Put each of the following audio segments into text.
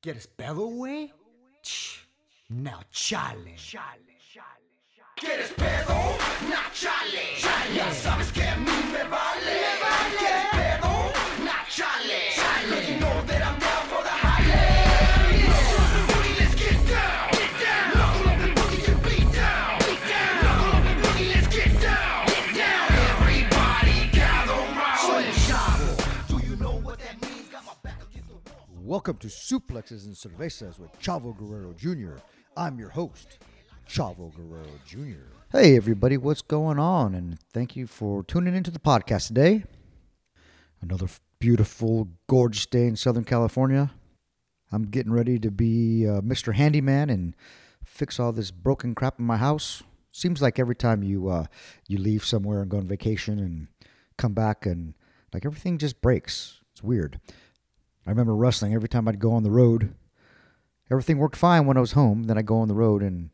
¿Quieres pedo, güey? No, chale. Chale, chale, chale. ¿Quieres pedo? No, chale. chale. Ya sabes que mi Welcome to Suplexes and Cervezas with Chavo Guerrero Jr. I'm your host, Chavo Guerrero Jr. Hey, everybody, what's going on? And thank you for tuning into the podcast today. Another beautiful, gorgeous day in Southern California. I'm getting ready to be uh, Mr. Handyman and fix all this broken crap in my house. Seems like every time you uh, you leave somewhere and go on vacation and come back and like everything just breaks. It's weird. I remember wrestling every time I'd go on the road. Everything worked fine when I was home. Then I go on the road and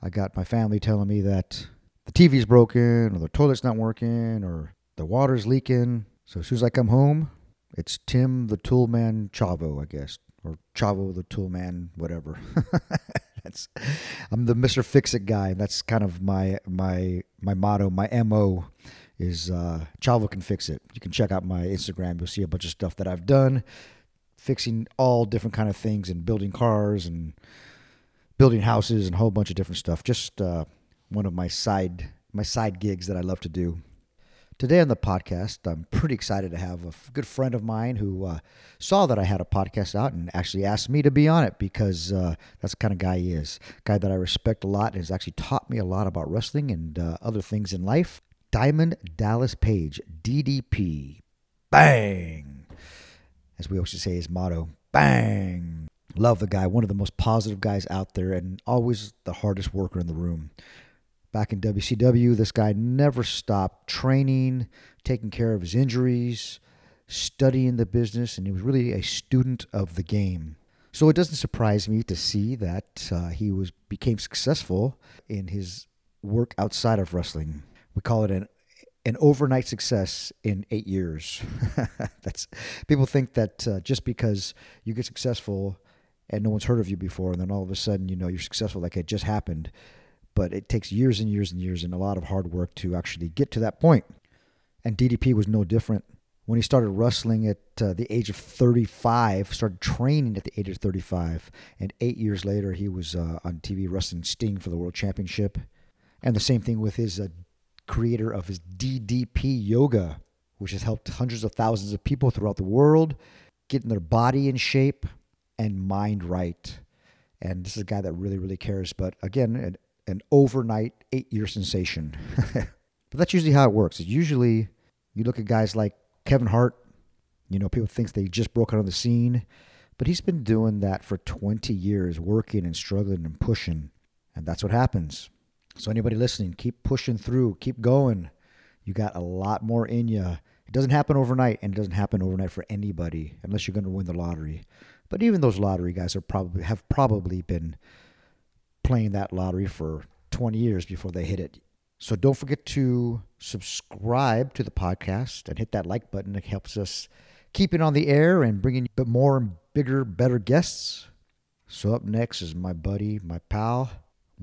I got my family telling me that the TV's broken or the toilet's not working or the water's leaking. So as soon as I come home, it's Tim the Toolman Chavo, I guess, or Chavo the Toolman, whatever. That's I'm the Mr. Fix It guy. That's kind of my my my motto, my mo is uh, Chavo can fix it. You can check out my Instagram. You'll see a bunch of stuff that I've done, fixing all different kind of things and building cars and building houses and a whole bunch of different stuff. Just uh, one of my side my side gigs that I love to do. Today on the podcast, I'm pretty excited to have a good friend of mine who uh, saw that I had a podcast out and actually asked me to be on it because uh, that's the kind of guy he is. Guy that I respect a lot and has actually taught me a lot about wrestling and uh, other things in life. Diamond Dallas Page, DDP. Bang! As we always say his motto, bang! Love the guy, one of the most positive guys out there and always the hardest worker in the room. Back in WCW, this guy never stopped training, taking care of his injuries, studying the business, and he was really a student of the game. So it doesn't surprise me to see that uh, he was became successful in his work outside of wrestling. We call it an an overnight success in eight years. That's people think that uh, just because you get successful and no one's heard of you before, and then all of a sudden you know you're successful, like it just happened. But it takes years and years and years and a lot of hard work to actually get to that point. And DDP was no different. When he started wrestling at uh, the age of 35, started training at the age of 35, and eight years later he was uh, on TV wrestling Sting for the World Championship. And the same thing with his uh, creator of his DDP Yoga, which has helped hundreds of thousands of people throughout the world getting their body in shape and mind right. And this is a guy that really, really cares. But again, an, an overnight eight year sensation. but that's usually how it works. It's usually you look at guys like Kevin Hart, you know, people think they just broke out on the scene, but he's been doing that for 20 years, working and struggling and pushing. And that's what happens. So, anybody listening, keep pushing through, keep going. You got a lot more in you. It doesn't happen overnight, and it doesn't happen overnight for anybody unless you're going to win the lottery. But even those lottery guys are probably have probably been playing that lottery for 20 years before they hit it. So don't forget to subscribe to the podcast and hit that like button. It helps us keep it on the air and bringing more and bigger, better guests. So up next is my buddy, my pal,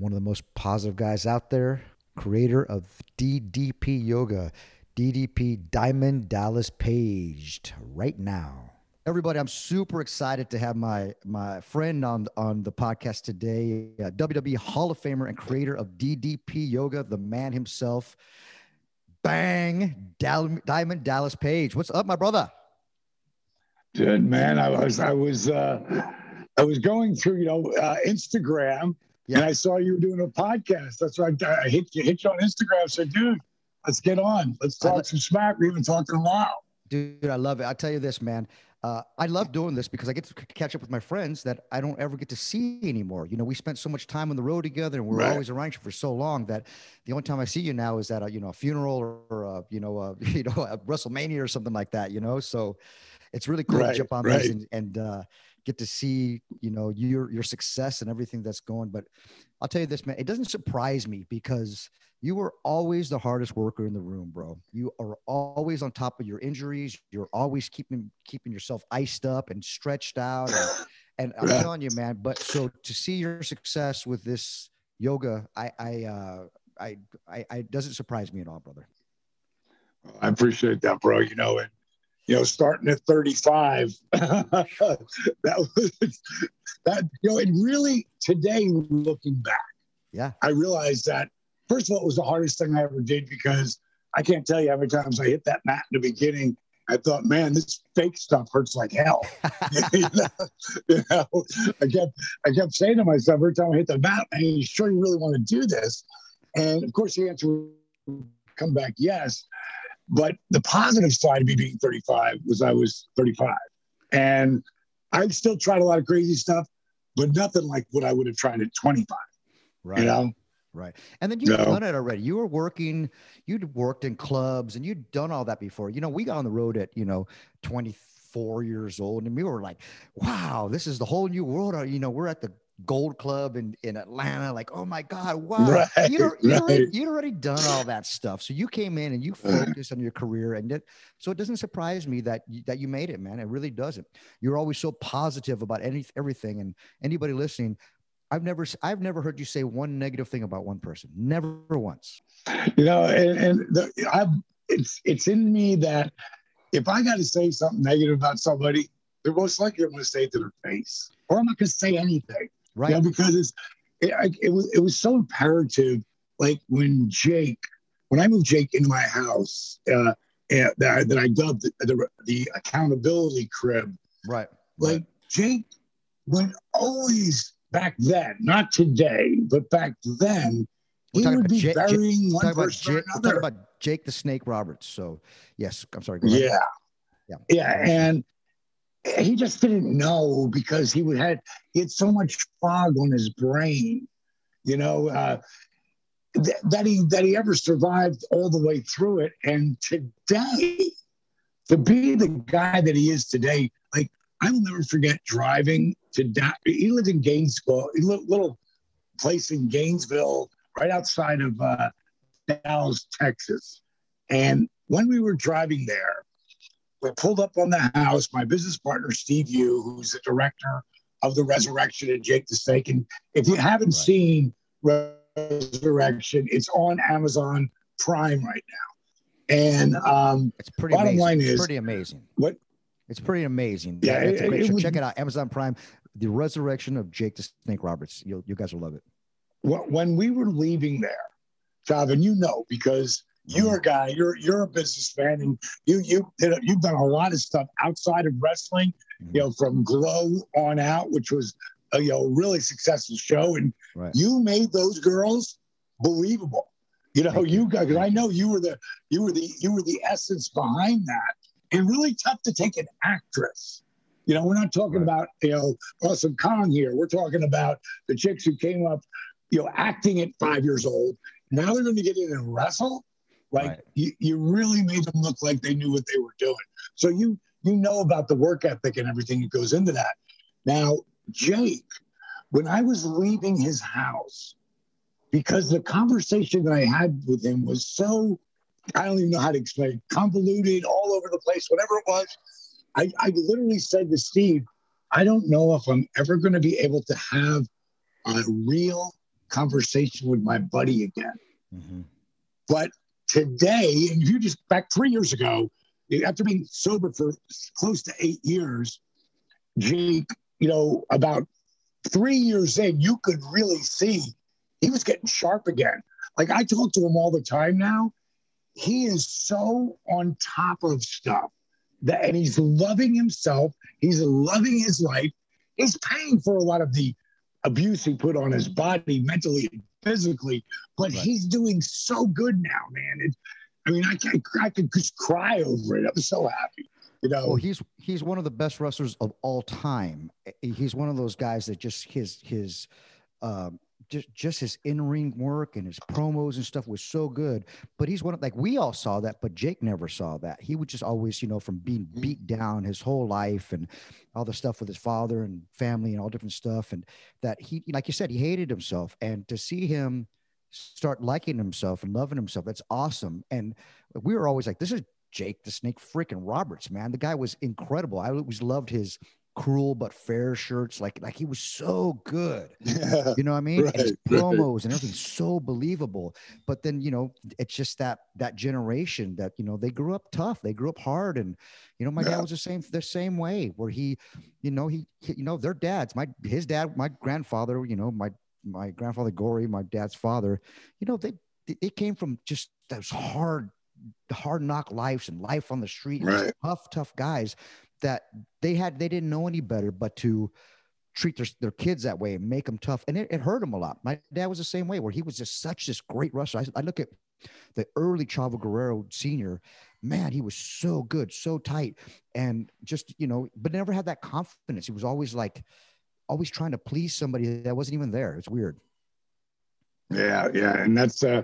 one of the most positive guys out there, creator of DDP Yoga, DDP Diamond Dallas Paged, right now. Everybody, I'm super excited to have my my friend on on the podcast today, uh, WWE Hall of Famer and creator of DDP Yoga, the man himself, Bang Dal- Diamond Dallas Page. What's up, my brother? Good man. I was I was uh I was going through, you know, uh, Instagram Yeah. and I saw you were doing a podcast. That's why I, I hit you hit you on Instagram. I said, dude, let's get on. Let's talk some smack. We haven't talked in a while. Dude, I love it. I'll tell you this, man. uh, I love doing this because I get to catch up with my friends that I don't ever get to see anymore. You know, we spent so much time on the road together, and we're Right. always around you for so long that the only time I see you now is at a you know a funeral or, or a, you know a, you know a WrestleMania or something like that. You know, so it's really cool to jump on right. these and, and uh, get to see you know your your success and everything that's going. But I'll tell you this, man, it doesn't surprise me because you were always the hardest worker in the room, bro. You are always on top of your injuries. You're always keeping keeping yourself iced up and stretched out. And, and I'm telling you, man. But so to see your success with this yoga, I I uh, I, I I doesn't surprise me at all, brother. I appreciate that, bro. You know, and you know, starting at 35, that was that. You know, and really today, looking back, Yeah. I realized that first of all, it was the hardest thing I ever did because I can't tell you how many times I hit that mat in the beginning. I thought, man, this fake stuff hurts like hell. you, know, you know, I kept I kept saying to myself every time I hit the mat, "Are you sure you really want to do this?" And of course, the answer would come back yes. But the positive side of me being 35 was I was 35, and I still tried a lot of crazy stuff, but nothing like what I would have tried at 25. Right. You know, Right. And then you've No. done it already. You were working, you'd worked in clubs and you'd done all that before. You know, we got on the road at, you know, 24 years old and we were like, wow, this is the whole new world. You know, we're at the Gold Club in, in Atlanta. Like, oh my God, wow. Right, you'd, you'd, already, you'd already done all that stuff. So you came in and you uh-huh. focused on your career. And it, so it doesn't surprise me that you, that you made it, man. It really doesn't. You're always so positive about any, everything. And anybody listening, I've never, I've never heard you say one negative thing about one person. Never once. you know, and, and the, I've, it's it's in me that if I got to say something negative about somebody, they're most likely I'm going to say it to their face, or I'm not going to say anything. Right. You know, because it's it, I- it was it was so imperative. Like when Jake, when I moved Jake into my house, uh, and that, I- that I dubbed the, the the accountability crib. Right. Like Jake would always back then, not today, but back then, We're he would be Ja- Ja- burying one Talk person Jake, we're talking about Jake the Snake Roberts. So, yes, I'm sorry. go ahead. Yeah. Yeah. Yeah. And he just didn't know because he would had he had so much fog on his brain, you know, uh, th- that he that he ever survived all the way through it. And today, to be the guy that he is today, like I will never forget driving to da- he lived in Gainesville, a little, place in Gainesville, right outside of uh, Dallas, Texas. And when we were driving there, we pulled up on the house. My business partner, Steve Yu, who's the director of the Resurrection and Jake the Snake. And if you haven't Right. seen Resurrection, it's on Amazon Prime right now. And um, It's pretty Bottom amazing. line it's pretty amazing. what It's pretty amazing. Yeah, it- it was- Check it out. Amazon Prime, The Resurrection of Jake the Snake Roberts. You'll, you guys will love it. when we were leaving there, Javin, you know, because you're a guy, you're you're a businessman, and you you you've done a lot of stuff outside of wrestling, you know, from Glow on out, which was a you know really successful show, and Right. you made those girls believable. You know, you guys, because I know you were the you were the you were the essence behind that, and really tough to take an actress. You know, we're not talking Right. about you know Awesome Kong here. We're talking about the chicks who came up, you know, acting at five years old. Now they're going to get in and wrestle. Like Right. you, you really made them look like they knew what they were doing. So you you know about the work ethic and everything that goes into that. Now, Jake, when I was leaving his house, because the conversation that I had with him was so I don't even know how to explain it, convoluted, all over the place, whatever it was. I, I literally said to Steve, I don't know if I'm ever going to be able to have a real conversation with my buddy again. Mhm. But today, and if you just back three years ago, after being sober for close to eight years, Jake, you know, about three years in, you could really see he was getting sharp again. Like I talk to him all the time now. He is so on top of stuff that, and he's loving himself. He's loving his life. He's paying for a lot of the abuse he put on his body, mentally and physically, but Right. he's doing so good now, man. It, I mean, I, can, I could just cry over it. I'm so happy. You know, Well, he's he's one of the best wrestlers of all time. He's one of those guys that just his his um just just his in-ring work and his promos and stuff was so good. But he's one of like we all saw that, but Jake never saw that. He would just always, you know, from being Mm-hmm. beat down his whole life and all the stuff with his father and family and all different stuff. And that he like you said, he hated himself. And to see him start liking himself and loving himself, that's awesome. And we were always like, this is Jake the Snake freaking Roberts, man. The guy was incredible. I always loved his cruel but fair shirts. Like, like he was so good. yeah, You know what I mean? and his Right, right. promos and everything so believable. But then, you know, it's just that that generation that, you know, they grew up tough. They grew up hard. And, you know, my Yeah. dad was the same the same way where he, you know, he, he you know, their dads, my his dad, my grandfather, you know, my my grandfather Gory, my dad's father, you know, they they- they came from just those hard hard knock lives and life on the street, Right. tough, tough guys that they had they didn't know any better but to treat their, their kids that way and make them tough. And it, it hurt him a lot. My dad was the same way where he was just such this great wrestler. I, I look at the early Chavo Guerrero senior, man, he was so good, so tight. And just, you know, but never had that confidence. He was always like, always trying to please somebody that wasn't even there. It's weird. yeah, yeah, and that's uh,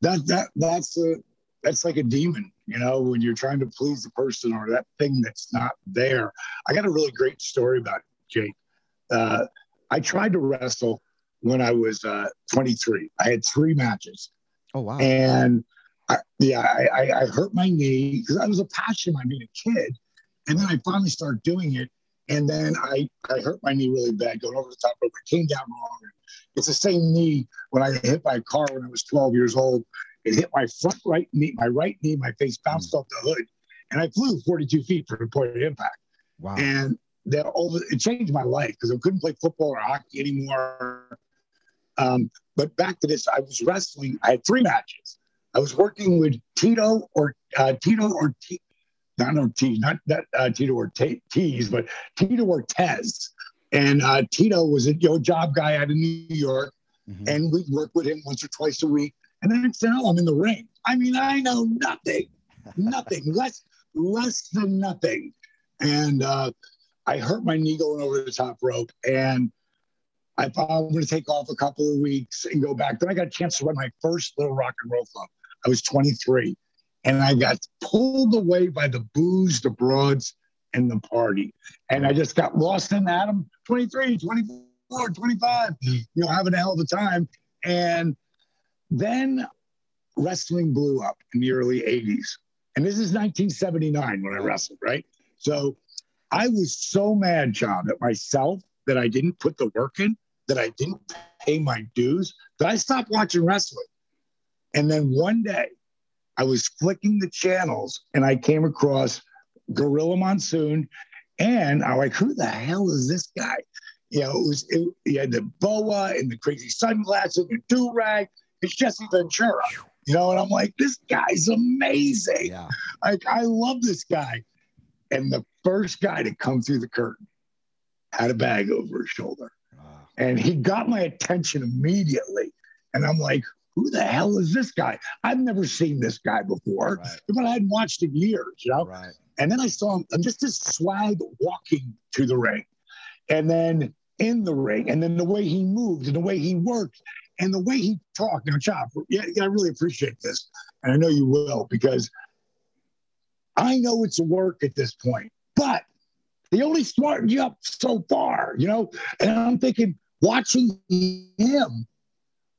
that that that's uh, that's like a demon, you know, when you're trying to please the person or that thing that's not there. I got a really great story about it, Jake. Uh, I tried to wrestle when I was uh, 23. I had three matches. Oh, wow. and I, yeah, I, I, I hurt my knee because I was a passion by being a kid, and then I finally started doing it, and then I I hurt my knee really bad going over the top rope. I came down wrong. It's the same knee when I hit by a car when I was 12 years old. It hit my front right knee, my right knee, my face bounced off the hood, and I flew 42 feet from the point of impact. wow. And that all it changed my life because I couldn't play football or hockey anymore. Um, but back to this, I was wrestling. I had three matches. I was working with Tito or uh, Tito or T, not Ortiz, not that uh, Tito Ortiz, but Tito Ortez. And uh, Tito was a you know, job guy out of New York, Mhm. and we worked with him once or twice a week. And then next thing I know, I'm in the ring. I mean, I know nothing, nothing, less less than nothing. And uh, I hurt my knee going over the top rope, and I thought I'm going to take off a couple of weeks and go back. Then I got a chance to run my first little rock and roll club. I was 23, and I got pulled away by the booze, the broads, and the party. And I just got lost in that. I'm 23, 24, 25, you know, having a hell of a time. And then wrestling blew up in the early 80s. And this is 1979 when I wrestled, right? So I was so mad, John, at myself that I didn't put the work in, that I didn't pay my dues, that I stopped watching wrestling. And then one day I was flicking the channels and I came across Gorilla Monsoon. And I'm like, who the hell is this guy? You know, it was it, he had the boa and the crazy sunglasses and do rag. It's Jesse Ventura. You know, and I'm like, this guy's amazing. yeah. I, I love this guy. And the first guy to come through the curtain had a bag over his shoulder. Wow. And he got my attention immediately. And I'm like, who the hell is this guy? I've never seen this guy before, Right. but I hadn't watched in years, you know? Right. And then I saw him, just this swag walking to the ring. And then in the ring, and then the way he moved and the way he worked and the way he talked. Now, Chop, yeah, I really appreciate this. And I know you will because I know it's work at this point, but they only smartened you up so far, you know? And I'm thinking, watching him,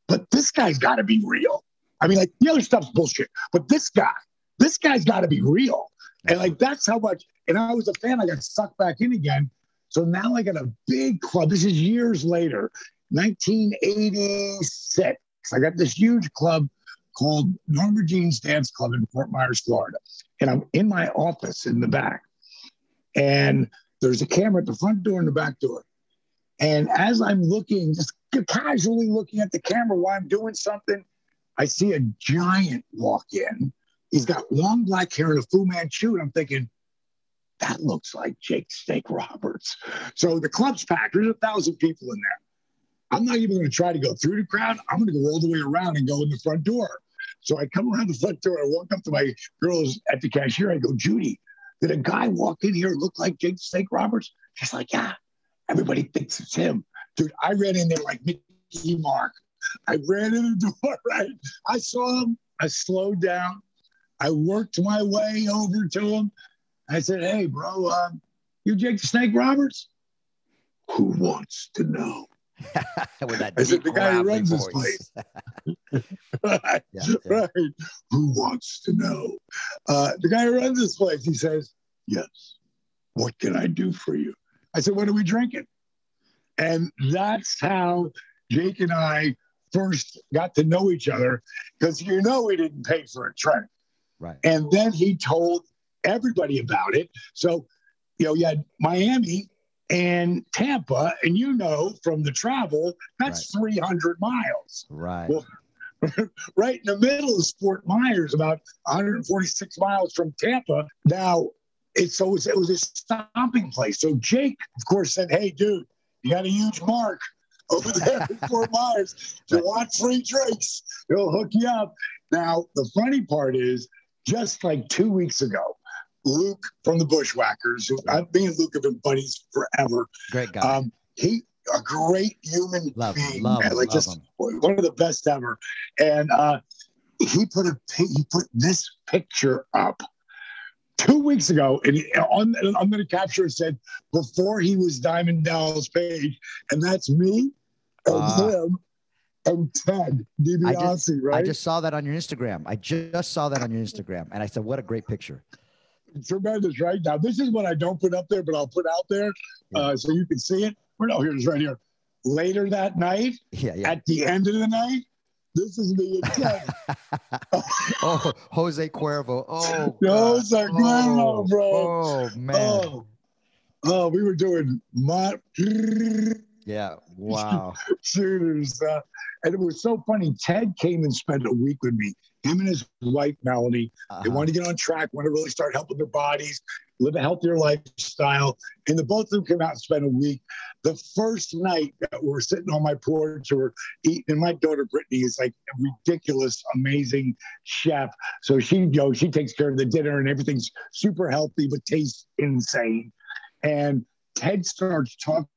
but this guy's got to be real. I mean, like the other stuff's bullshit, but this guy, this guy's got to be real. And like that's how much. And I was a fan. I got sucked back in again. So now I got a big club. This is years later, 1986. I got this huge club called Norma Jean's Dance Club in Fort Myers, Florida. And I'm in my office in the back. And there's a camera at the front door and the back door. And as I'm looking, just casually looking at the camera while I'm doing something, I see a giant walk in. He's got long black hair and a Fu Manchu. And I'm thinking, that looks like Jake Snake Roberts. So the club's packed. There's a thousand people in there. I'm not even going to try to go through the crowd. I'm going to go all the way around and go in the front door. So I come around the front door. I walk up to my girls at the cashier. I go, Judy, did a guy walk in here look like Jake Snake Roberts? She's like, yeah. Everybody thinks it's him. Dude, I ran in there like Mickey Mark. I ran in the door, right? I saw him. I slowed down. I worked my way over to him. I said, hey, bro, um, you Jake the Snake Roberts? Who wants to know? With that I said, the guy who runs this place. right, Yeah, yeah. right. Who wants to know? Uh, the guy who runs this place, he says, Yes. What can I do for you? I said, What are we drinking? And that's how Jake and I first got to know each other because you know we didn't pay for a drink. Right. And then he told everybody about it. So, you know, you had Miami and Tampa, and you know from the travel, that's 300 miles Right. Well, right in the middle of Fort Myers, about 146 miles from Tampa. Now, it's so it was, a stomping place. So Jake, of course, said, "Hey, dude, you got a huge mark over there in Fort Myers. If you want free drinks, he'll hook you up." Now, the funny part is, just like two weeks ago, Luke from the Bushwhackers, who I've me and Luke have been buddies forever. Great guy. Um, he a great human Love being, love man, like love just him. one of the best ever. And uh, he put a he put this picture up two weeks ago, and on I'm going to capture it said before he was Diamond Dallas Page, and that's me and Ah. him and Ted I just, right? I just saw that on your Instagram. I just saw that on your Instagram, and I said, "What a great picture!" Tremendous, right? Now, this is what I don't put up there, but I'll put out there uh, so you can see it. Or no, here's right here. Later that night, Yeah, yeah. at the end of the night, this is me oh, Jose Cuervo. Oh, Jose God. Cuervo, oh, bro. Oh man. Oh, oh, we were doing my Yeah. Wow. shooters. Uh, and it was so funny. Ted came and spent a week with me. Him and his wife, Melanie, they Uh-huh. wanted to get on track, want to really start helping their bodies, live a healthier lifestyle. And the both of them came out and spent a week. The first night that we're sitting on my porch or we're eating, and my daughter Brittany is like a ridiculous, amazing chef. So she, you know, she takes care of the dinner and everything's super healthy, but tastes insane. And Ted starts talking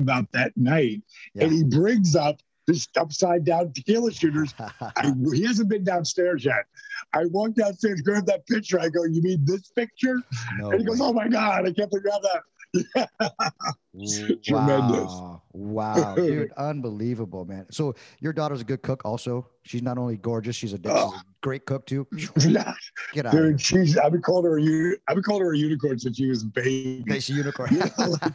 about that night, Yeah. and he brings up this upside down tequila shooters I, he hasn't been downstairs yet. I walked downstairs, grabbed that picture. I go, "You mean this picture?" no and he goes, "Oh my god, I can't grab that." tremendous. Wow. Wow, dude, unbelievable, man. So your daughter's a good cook, also. She's not only gorgeous, she's a, oh. she's Oh. a great cook too. Get out. Dude, she's. I've been calling her a. I've been calling her a unicorn since she was a baby. She's a unicorn. Like-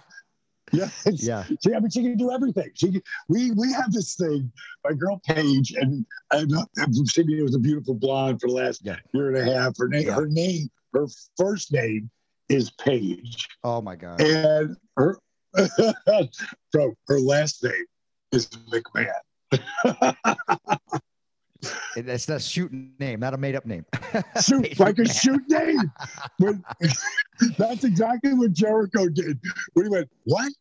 yeah, yeah. She, I mean, she can do everything. She, can- we, we have this thing. My girl Paige, and and uh, Sydney was a beautiful blonde for the last Yeah. year and a half. Her name, Yeah. her name, her first name is Paige. Oh my god. and her so her last name is McMahon. That's not a shooting name, not a made up name. Shoot like a shoot name. When- that's exactly what Jericho did. When he went, what?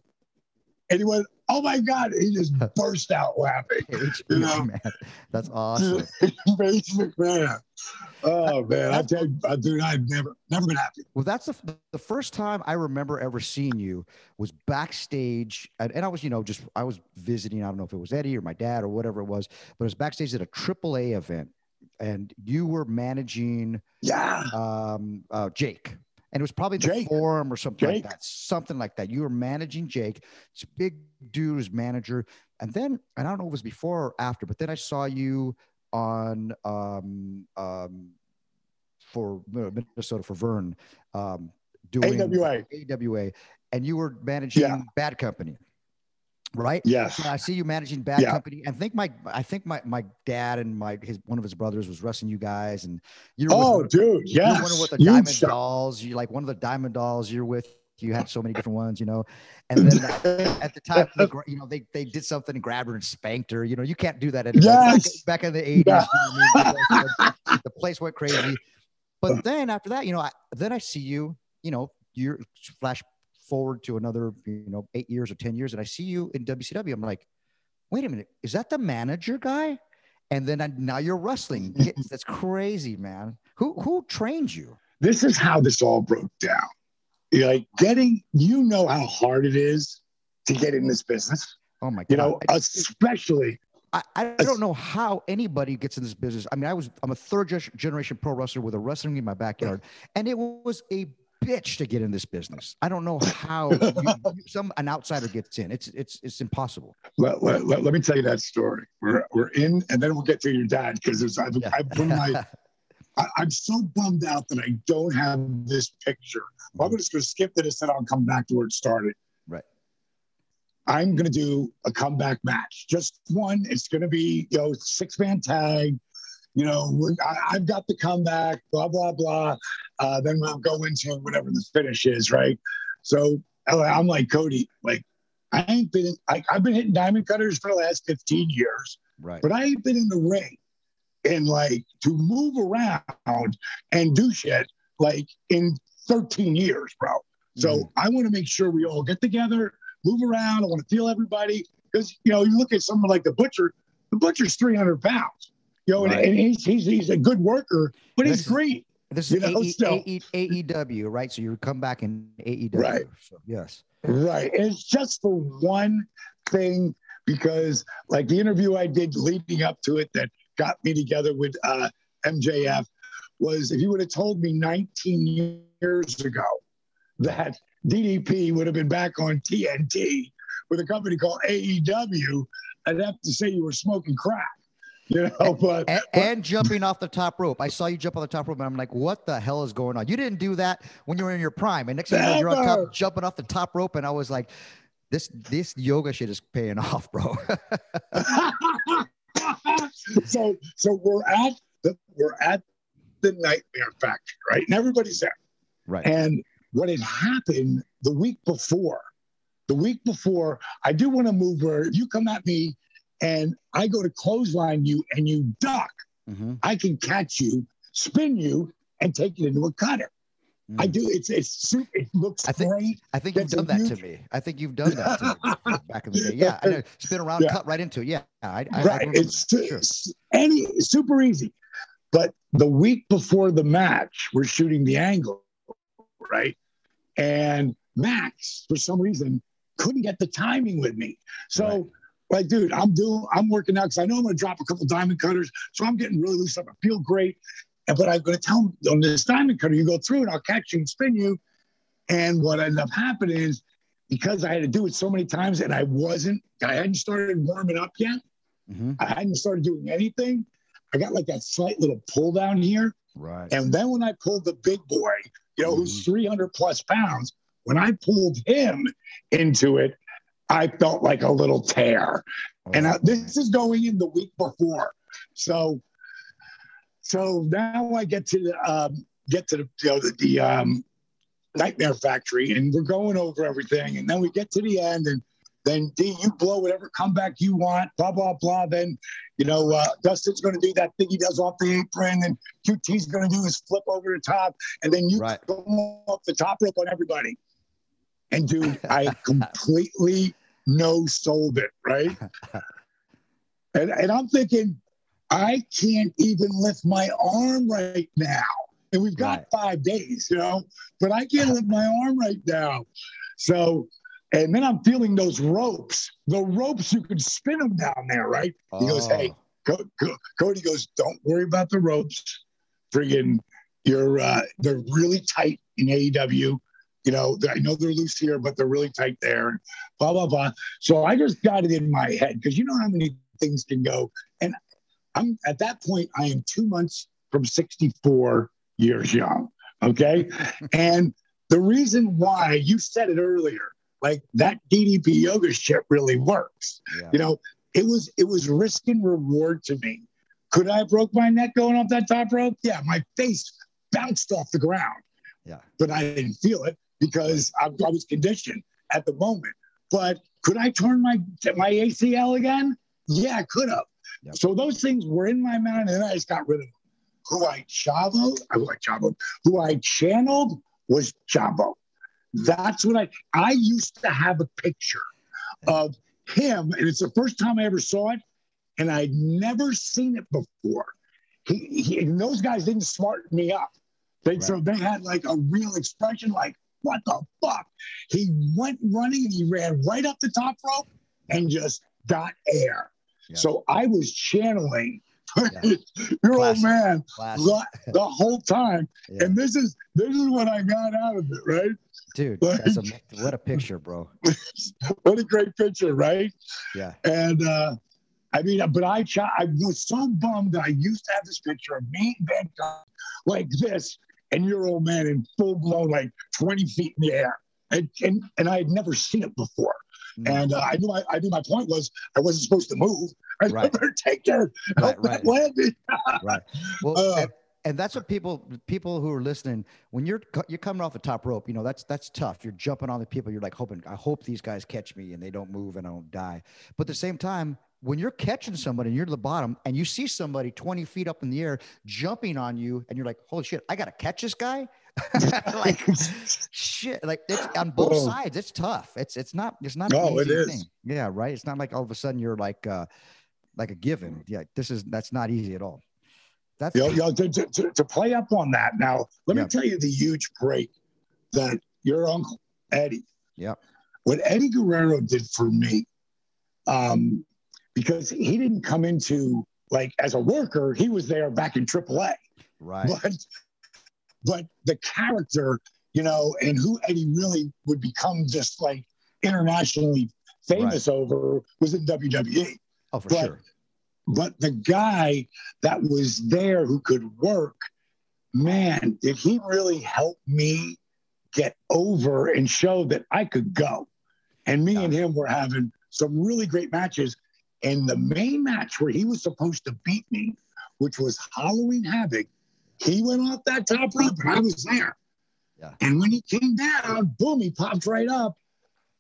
And he went, oh my God. He just burst out laughing. Paige You know? McMahon. That's awesome. Paige McMahon. Oh man, I tell you, uh, dude, I've never, never been happy. Well, that's the, the first time I remember ever seeing you was backstage. And, and I was, you know, just I was visiting. I don't know if it was Eddie or my dad or whatever it was, but it was backstage at a AAA event. And you were managing Yeah. um, uh, Jake. And it was probably the Jake. forum or something Jake. like that. Something like that. You were managing Jake. It's a big dude who's manager. And then, and I don't know if it was before or after, but then I saw you on um, um, for Minnesota for Verne um, doing AWA. AWA, and you were managing Yeah. Bad Company, right? Yes. I see you managing Bad Yeah. Company. I think my I think my my dad and my his one of his brothers was wrestling you guys, and you were Oh, with, dude. Yes. one with the Huge Diamond stuff. Dolls. You like one of the Diamond Dolls. You're with. You had so many different ones, you know. And then uh, at the time, they, you know, they they did something and grabbed her and spanked her. You know, you can't do that anymore. Yes. Back, back in the 80s, Yeah. you know I mean? the, the place went crazy. But then after that, you know, I, then I see you, you know, you're flash forward to another, you know, eight years or 10 years, and I see you in WCW. I'm like, wait a minute, is that the manager guy? And then I, now you're wrestling. That's crazy, man. Who who trained you? this is how this all broke down. You're like getting, you know how hard it is to get in this business. Oh my god! You know, especially I, I don't know how anybody gets in this business. I mean, I was I'm a third generation pro wrestler with a wrestling in my backyard, and it was a bitch to get in this business. I don't know how you, some an outsider gets in. It's it's it's impossible. let, let, let, let me tell you that story. We're, we're in, and then we'll get to your dad because I've, Yeah. I've put my, I, I'm so bummed out that I don't have this picture. Well, I'm mm-hmm. just going to skip to this and I'll come back to where it started. Right. I'm going to do a comeback match, just one. It's going to be, you know, six man tag. You know, I, I've got the comeback, blah, blah, blah. Uh, then we'll go into whatever the finish is, right? So I'm like, Cody, like, I ain't been, I, I've been hitting diamond cutters for the last 15 years, Right. but I ain't been in the ring and like to move around and do shit like in 13 years, bro. So Mhm. I want to make sure we all get together, move around. I want to feel everybody because, you know, you look at someone like the butcher, the butcher's 300 pounds, you know, and- Right. and, he's, he's, he's a good worker, but This he's great. This is know, AE, AEW, right? So you would come back in AEW. Right. So, yes. Right. And it's just for one thing because, like, the interview I did leading up to it that got me together with uh, MJF was if you would have told me 19 years ago that DDP would have been back on TNT with a company called AEW, I'd have to say you were smoking crack. You know, but And, but- and jumping off the top rope. I saw you jump on the top rope, and I'm like, "What the hell is going on?" You didn't do that when you were in your prime, and next thing you know, you're on top, jumping off the top rope, and I was like, "This this yoga shit is paying off, bro." so so we're at the we're at the nightmare factory, right? And everybody's there. right. And what had happened the week before, the week before, I do want to move where you come at me and I go to clothesline you and you duck. Mhm. I can catch you, spin you, and take it into a cutter. I Mm. do. It's it's super. It looks I think- great. I think you've That's done that to me. I think you've done that to me back in the day. Yeah, I know. Spin around, Yeah. cut right into it. Yeah, I, I, I right. remember It's. Sure. any super easy. But the week before the match, we're shooting the angle, right? And Max, for some reason, couldn't get the timing with me. So, Right. Like, dude, I'm doing, I'm working out because I know I'm going to drop a couple diamond cutters. So I'm getting really loose up. I feel great. And, but I'm going to tell him on this diamond cutter, you go through and I'll catch you and spin you. And what ended up happening is because I had to do it so many times and I wasn't, I hadn't started warming up yet. Mhm. I hadn't started doing anything. I got like that slight little pull down here. Right. And then when I pulled the big boy, you know, who's 300 plus pounds, when I pulled him into it, I felt like a little tear. And I, Oh, this is going in the week before. So, so now I get to the, um, get to the, you know, the, the um, Nightmare Factory and we're going over everything. And then we get to the end and then D, you blow whatever comeback you want, blah, blah, blah. Then, you know, uh, Dustin's going to do that thing he does off the apron and QT's going to do his flip over the top. And then you Right. go off the top rope on everybody. And dude, I completely no sold it, right? And, and I'm thinking, I can't even lift my arm right now. And we've got Right. five days, you know, but I can't lift my arm right now. So, and then I'm feeling those ropes. The ropes, you can spin them down there, right? He goes, hey, Oh, Co- Co- Cody goes, don't worry about the ropes. Friggin', you're uh, they're really tight in AEW. You know, I know they're loose here, but they're really tight there. Blah blah blah. So I just got it in my head because you know how many things can go. And I'm at that point, I am two months from 64 years young. Okay, and the reason why you said it earlier, like that DDP yoga shit really works yeah. you know it was it was risk and reward to me could i have broke my neck going off that top rope yeah my face bounced off the ground Yeah. but i didn't feel it because I, I was conditioned at the moment but could i turn my my acl again yeah i could have Yep. so those things were in my mind and i just got rid of them who i chavo i like chavo who i channeled was chavo that's what i i used to have a picture of him, and it's the first time I ever saw it, and I'd never seen it before. He, he those guys didn't smarten me up. They so they had like a real expression, like what the fuck? He went running and he ran right up the top rope and just got air. Yeah. So I was channeling Yeah. your Classic. old man the, the whole time. Yeah. And this is this is what I got out of it, right? Dude, Like- that's a, what a picture, bro. What a great picture, right? Yeah. And uh, I mean, but I I was so bummed that I used to have this picture of me and Gogh like this, and your old man in full blown, like 20 feet in the air. And, and, and I had never seen it before. Mm. And uh, I knew my, I knew my point was I wasn't supposed to move. I Right. better take care. Right, right. landing. right. Well, Uh, and, and that's what people people who are listening when you're you're coming off the top rope, you know that's that's tough. You're jumping on the people. You're like hoping I hope these guys catch me and they don't move and I don't die. But at the same time, when you're catching somebody and you're to the bottom and you see somebody 20 feet up in the air jumping on you and you're like, holy shit, I gotta catch this guy. like shit, like it's on both Whoa. sides. It's tough. It's it's not it's not No, easy is. thing. Yeah, right. It's not like all of a sudden you're like uh like a given. Yeah, this is that's not easy at all. That's You know, you know, to, to, to, to play up on that now, let Yeah. me tell you the huge break that your uncle Eddie, yeah, what Eddie Guerrero did for me, um, because he didn't come into like as a worker, he was there back in AAA, right. but but the character, you know, and who Eddie really would become just like internationally famous over was in WWE Oh, for but- sure. but the guy that was there who could work, man, did he really help me get over and show that I could go? And me Yeah. and him were having some really great matches. And the main match where he was supposed to beat me, which was Halloween Havoc, he went off that top rope and I was there. Yeah. And when he came down, boom, he popped right up.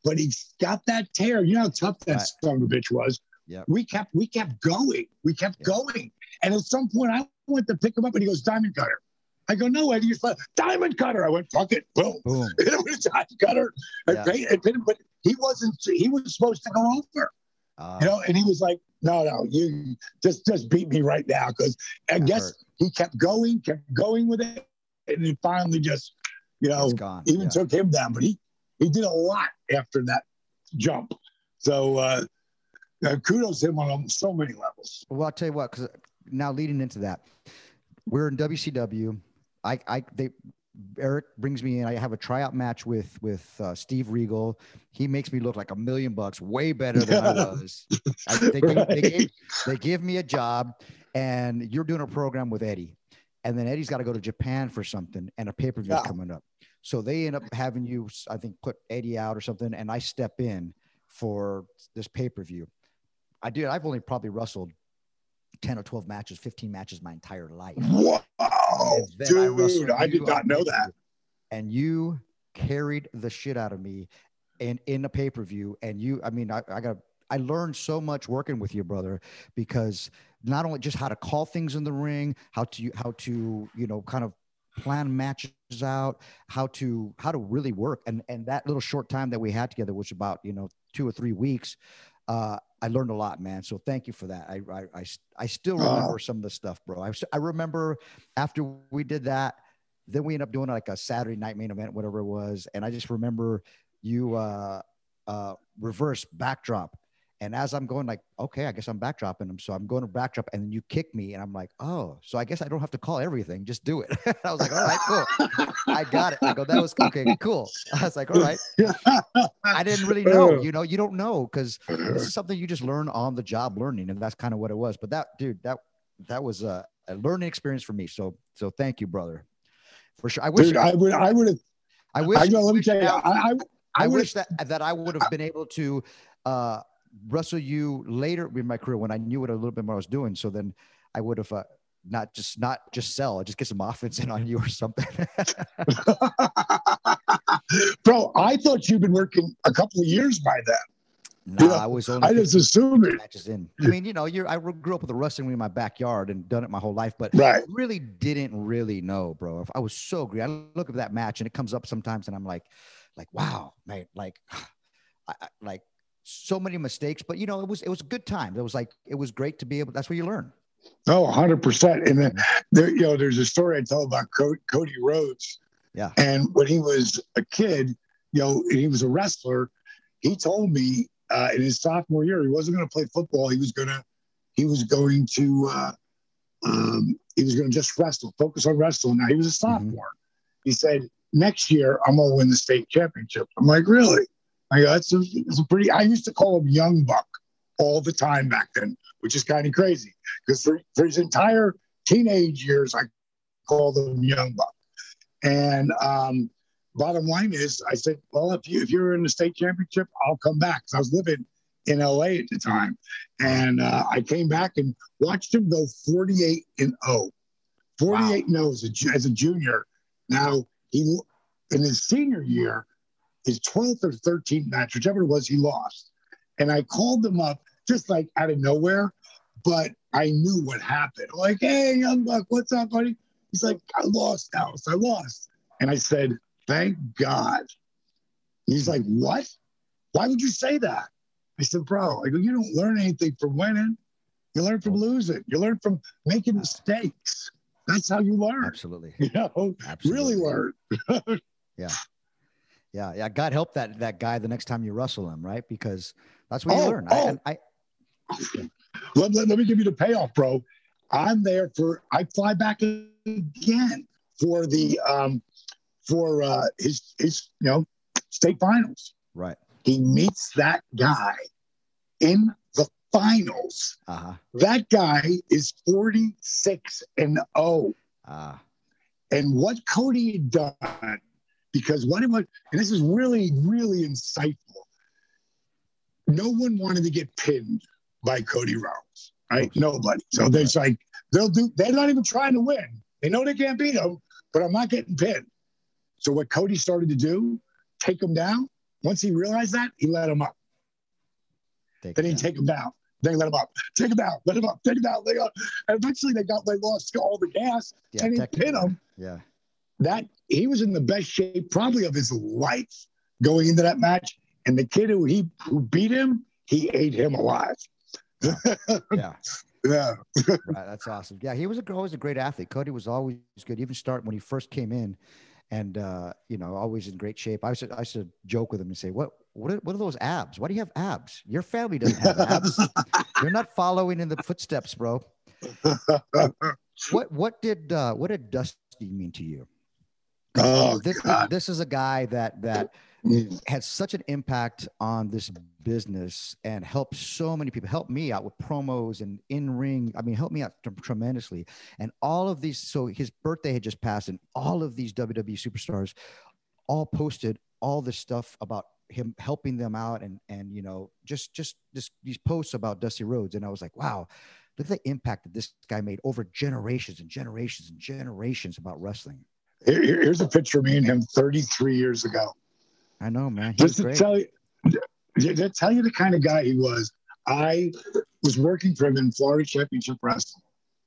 But he got that tear. You know how tough that Right. son of a bitch was Yep. we kept we kept going. We kept Yeah. going. And at some point I went to pick him up and he goes, Diamond Cutter. I go, no, Eddie, you're. Diamond Cutter. I went, fuck it. Boom. Boom. it was Diamond Cutter. Yeah. paid- and paid him, but he wasn't he was supposed to go over. Uh, You know, and he was like, no, no, you just just beat me right now. Cause I guess hurt. he kept going, kept going with it. And it finally just, you know, even Yeah. took him down. But he he did a lot after that jump. So uh, uh kudos to him on so many levels. Well, I'll tell you what, because now leading into that, we're in WCW. I, I, they, Eric brings me in. I have a tryout match with with uh, Steve Regal. He makes me look like a million bucks, way better than I was. I, they, give, they, Right. give, they give me a job, and you're doing a program with Eddie, and then Eddie's got to go to Japan for something, and a pay per view is Yeah. coming up. So they end up having you, I think, put Eddie out or something, and I step in for this pay per view. I did. I've only probably wrestled 10 or 12 matches, 15 matches my entire life. Wow, And then I dude! I did not know that. And you carried the shit out of me and in a pay per view. And you, I mean, I, I got, I learned so much working with you, brother, because not only just how to call things in the ring, how to, how to, you know, kind of plan matches out, how to, how to really work. And, and that little short time that we had together, which about, you know, two or three weeks, uh, I learned a lot, man. So thank you for that. I, I, I, I still Oh. remember some of the stuff, bro. I, I remember after we did that, then we ended up doing like a Saturday night main event, whatever it was. And I just remember you uh, uh, reverse backdrop. And as I'm going, like, okay, I guess I'm backdropping him. So I'm going to backdrop, and then you kick me, and I'm like, oh, so I guess I don't have to call everything, just do it. I was like, all right, cool. I got it. I go, that was okay, cool. I was like, all right. I didn't really know, you know, you don't know because this is something you just learn on the job learning, and that's kind of what it was. But that, dude, that that was a, a learning experience for me. So, so thank you, brother, for sure. I wish, Dude, I would, I would have. I wish, I know. Let me tell you, I, I, I, I wish that that I would have been able to uh, wrestle you later in my career when I knew what a little bit more I was doing. So then I would have uh, not just not just sell, just get some offense in on you or something. Bro, I thought you'd been working a couple of years by then. no, Yeah, I was only I just 15 assumed it. matches in. I mean, you know, you're I grew up with a wrestling ring in my backyard and done it my whole life, but Right. really didn't really know, bro. I was so great. I look at that match and it comes up sometimes, and I'm like, like, wow, man, like, I, I- like so many mistakes, but you know, it was it was a good time. It was like it was great to be able. That's where you learn. Oh, 100%. And then there, you know, there's a story I tell about Co- Cody Rhodes. Yeah. And when he was a kid, you know, and he was a wrestler, he told me uh, in his sophomore year he wasn't going to play football. He was going to, he was going to, uh, um, he was going to just wrestle, focus on wrestling. Now he was a sophomore. He said, next year I'm going to win the state championship. I'm like, really? I go, that's a, that's a pretty, I used to call him Young Buck all the time back then, which is kind of crazy because for, for his entire teenage years, I called him Young Buck. And um, bottom line is, I said, well, if you if you're in the state championship, I'll come back. Because I was living in LA at the time, and uh, I came back and watched him go 48 and 0, 48 and 0 as a, as a junior. Now he in his senior year, his 12th or 13th match, whichever it was, he lost. And I called him up just like out of nowhere, but I knew what happened. Like, hey, young buck, what's up, buddy? He's like, I lost, Dallas. I lost. And I said, thank God. He's like, what? Why would you say that? I said, bro, I go, you don't learn anything from winning. You learn from losing. You learn from making mistakes. That's how you learn. Absolutely. You know, Absolutely. really learn. Yeah. Yeah. Yeah. God help that that guy the next time you wrestle him, right? Because that's what you Oh, learn. Oh. and I let, let, let me give you the payoff, bro. I'm there for I fly back again for the um for uh his his you know state finals. right. He meets that guy in the finals. Uh-huh. That guy is 46 and 0. Ah. And what Cody had done, because what it was, and this is really, really insightful. No one wanted to get pinned by Cody Rhodes, right? Nobody. So there's like, they'll do, they're not even trying to win. They know they can't beat him, but I'm not getting pinned. So what Cody started to do, take him down. Once he realized that, he let him up. Take Then he take him down. Then he let him up. Take him down. Let him up. Take him down. They got, and eventually they got they lost all the gas yeah, and he pinned him. Yeah. That he was in the best shape probably of his life going into that match. And the kid who he who beat him, he ate him alive. Yeah. Yeah. right. That's awesome. Yeah, he was a, always a great athlete. Cody was always good. Even start when he first came in, and uh, you know, always in great shape. I used to, I used to joke with him and say, "What, what, are, what are those abs? Why do you have abs? Your family doesn't have abs. You're not following in the footsteps, bro." What, what did, uh, what did Dusty mean to you? Oh, this, God. this is a guy that that Mm. had such an impact on this business and helped so many people helped me out with promos and in ring i mean helped me out t- tremendously and all of these so his birthday had just passed and all of these wwe superstars all posted all this stuff about him helping them out and and you know just just this these posts about dusty rhodes and i was like wow look at the impact that this guy made over generations and generations and generations about wrestling Here- here- here's a picture of me and him 33 years ago. i know man he Just to great tell you, to tell you the kind of guy he was, I was working for him in Florida Championship Wrestling.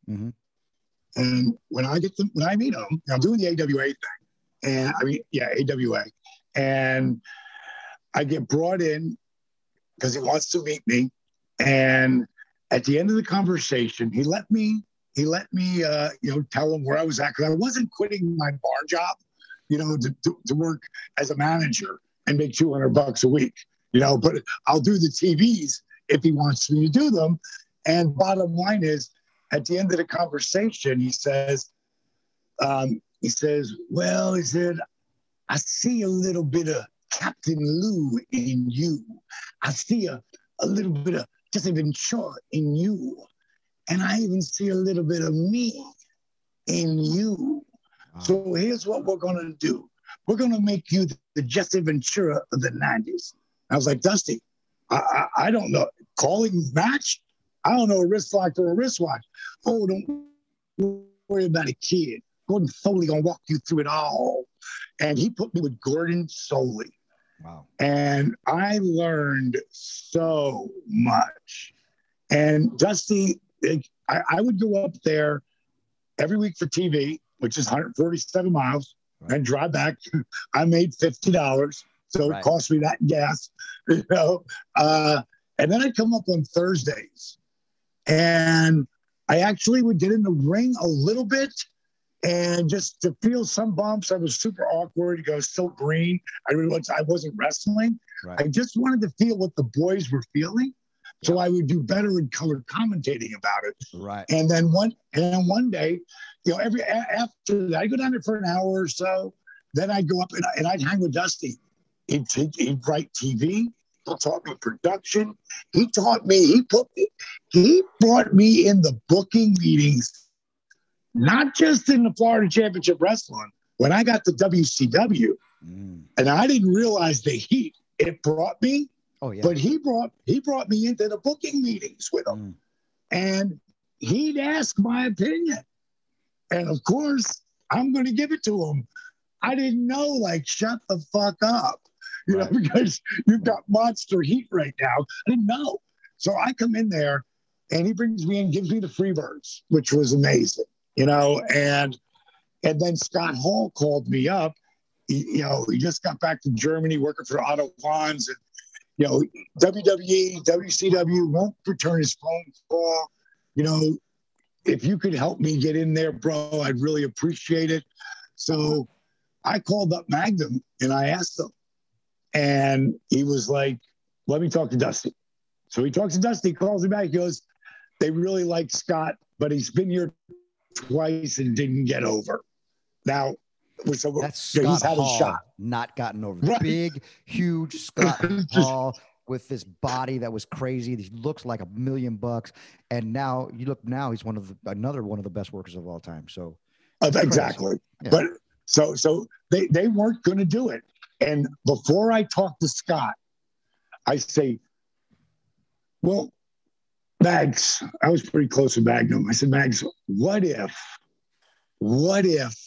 Mhm. And when I get them, when I meet him, I'm doing the AWA thing, and I mean, yeah, AWA, and I get brought in because he wants to meet me. And at the end of the conversation, he let me, he let me, uh, you know, tell him where I was at because I wasn't quitting my bar job, you know, to, to, to work as a manager and make 200 bucks a week, you know, but I'll do the TVs if he wants me to do them. And bottom line is, at the end of the conversation, he says, um, he says, well, he said, I see a little bit of Captain Lou in you. I see a, a little bit of Jesse Ventura in you. And I even see a little bit of me in you. Wow. So here's what we're going to do. We're going to make you the Jesse Ventura of the 90s. I was like, Dusty, I, I, I don't know. Calling match? I don't know a wristwatch or a wristwatch. Oh, don't worry about a kid. Gordon Solie going to walk you through it all. And he put me with Gordon Solie. wow And I learned so much. And Dusty, like, I, I would go up there every week for TV, which is 147 miles, Right. and drive back. I made $50. So Right. it cost me that gas, you know. Uh, and then I'd come up on Thursdays. And I actually would get in the ring a little bit and just to feel some bumps. I was super awkward. I was still green. I I wasn't wrestling. Right. I just wanted to feel what the boys were feeling. So I would do better in color commentating about it. Right. And then one and then one day, you know, every after that, I go down there for an hour or so. Then I'd go up and, and I'd hang with Dusty. He'd, he'd, he'd write TV. He taught me production. He taught me. He put me. He brought me in the booking meetings, not just in the Florida Championship Wrestling. When I got to WCW, Mm. and I didn't realize the heat it brought me, Oh yeah. but he brought he brought me into the booking meetings with him Mm. and he'd ask my opinion. And of course, I'm going to give it to him. I didn't know, like, shut the fuck up, you Right. know, because you've got monster heat right now. I didn't know. So I come in there and he brings me in, gives me the free Freebirds, which was amazing, you know, and and then Scott Hall called me up. He, you know, he just got back from Germany working for Otto Wanz and you know, WWE, WCW won't return his phone call. You know, if you could help me get in there, bro, I'd really appreciate it. So I called up Magnum and I asked him, and he was like, let me talk to Dusty. So he talks to Dusty, calls him back. He goes, they really like Scott, but he's been here twice and didn't get over. Now, so That's yeah, Scott he's had a Hall shot. not gotten over. Right. Big, huge Scott Hall with this body that was crazy. He looks like a million bucks, and now you look now he's one of the, another one of the best workers of all time. So Uh, exactly. Yeah. But so so they they weren't going to do it. And before I talk to Scott, I say, "Well, Mags, I was pretty close to Magnum. I said, Mags, what if, what if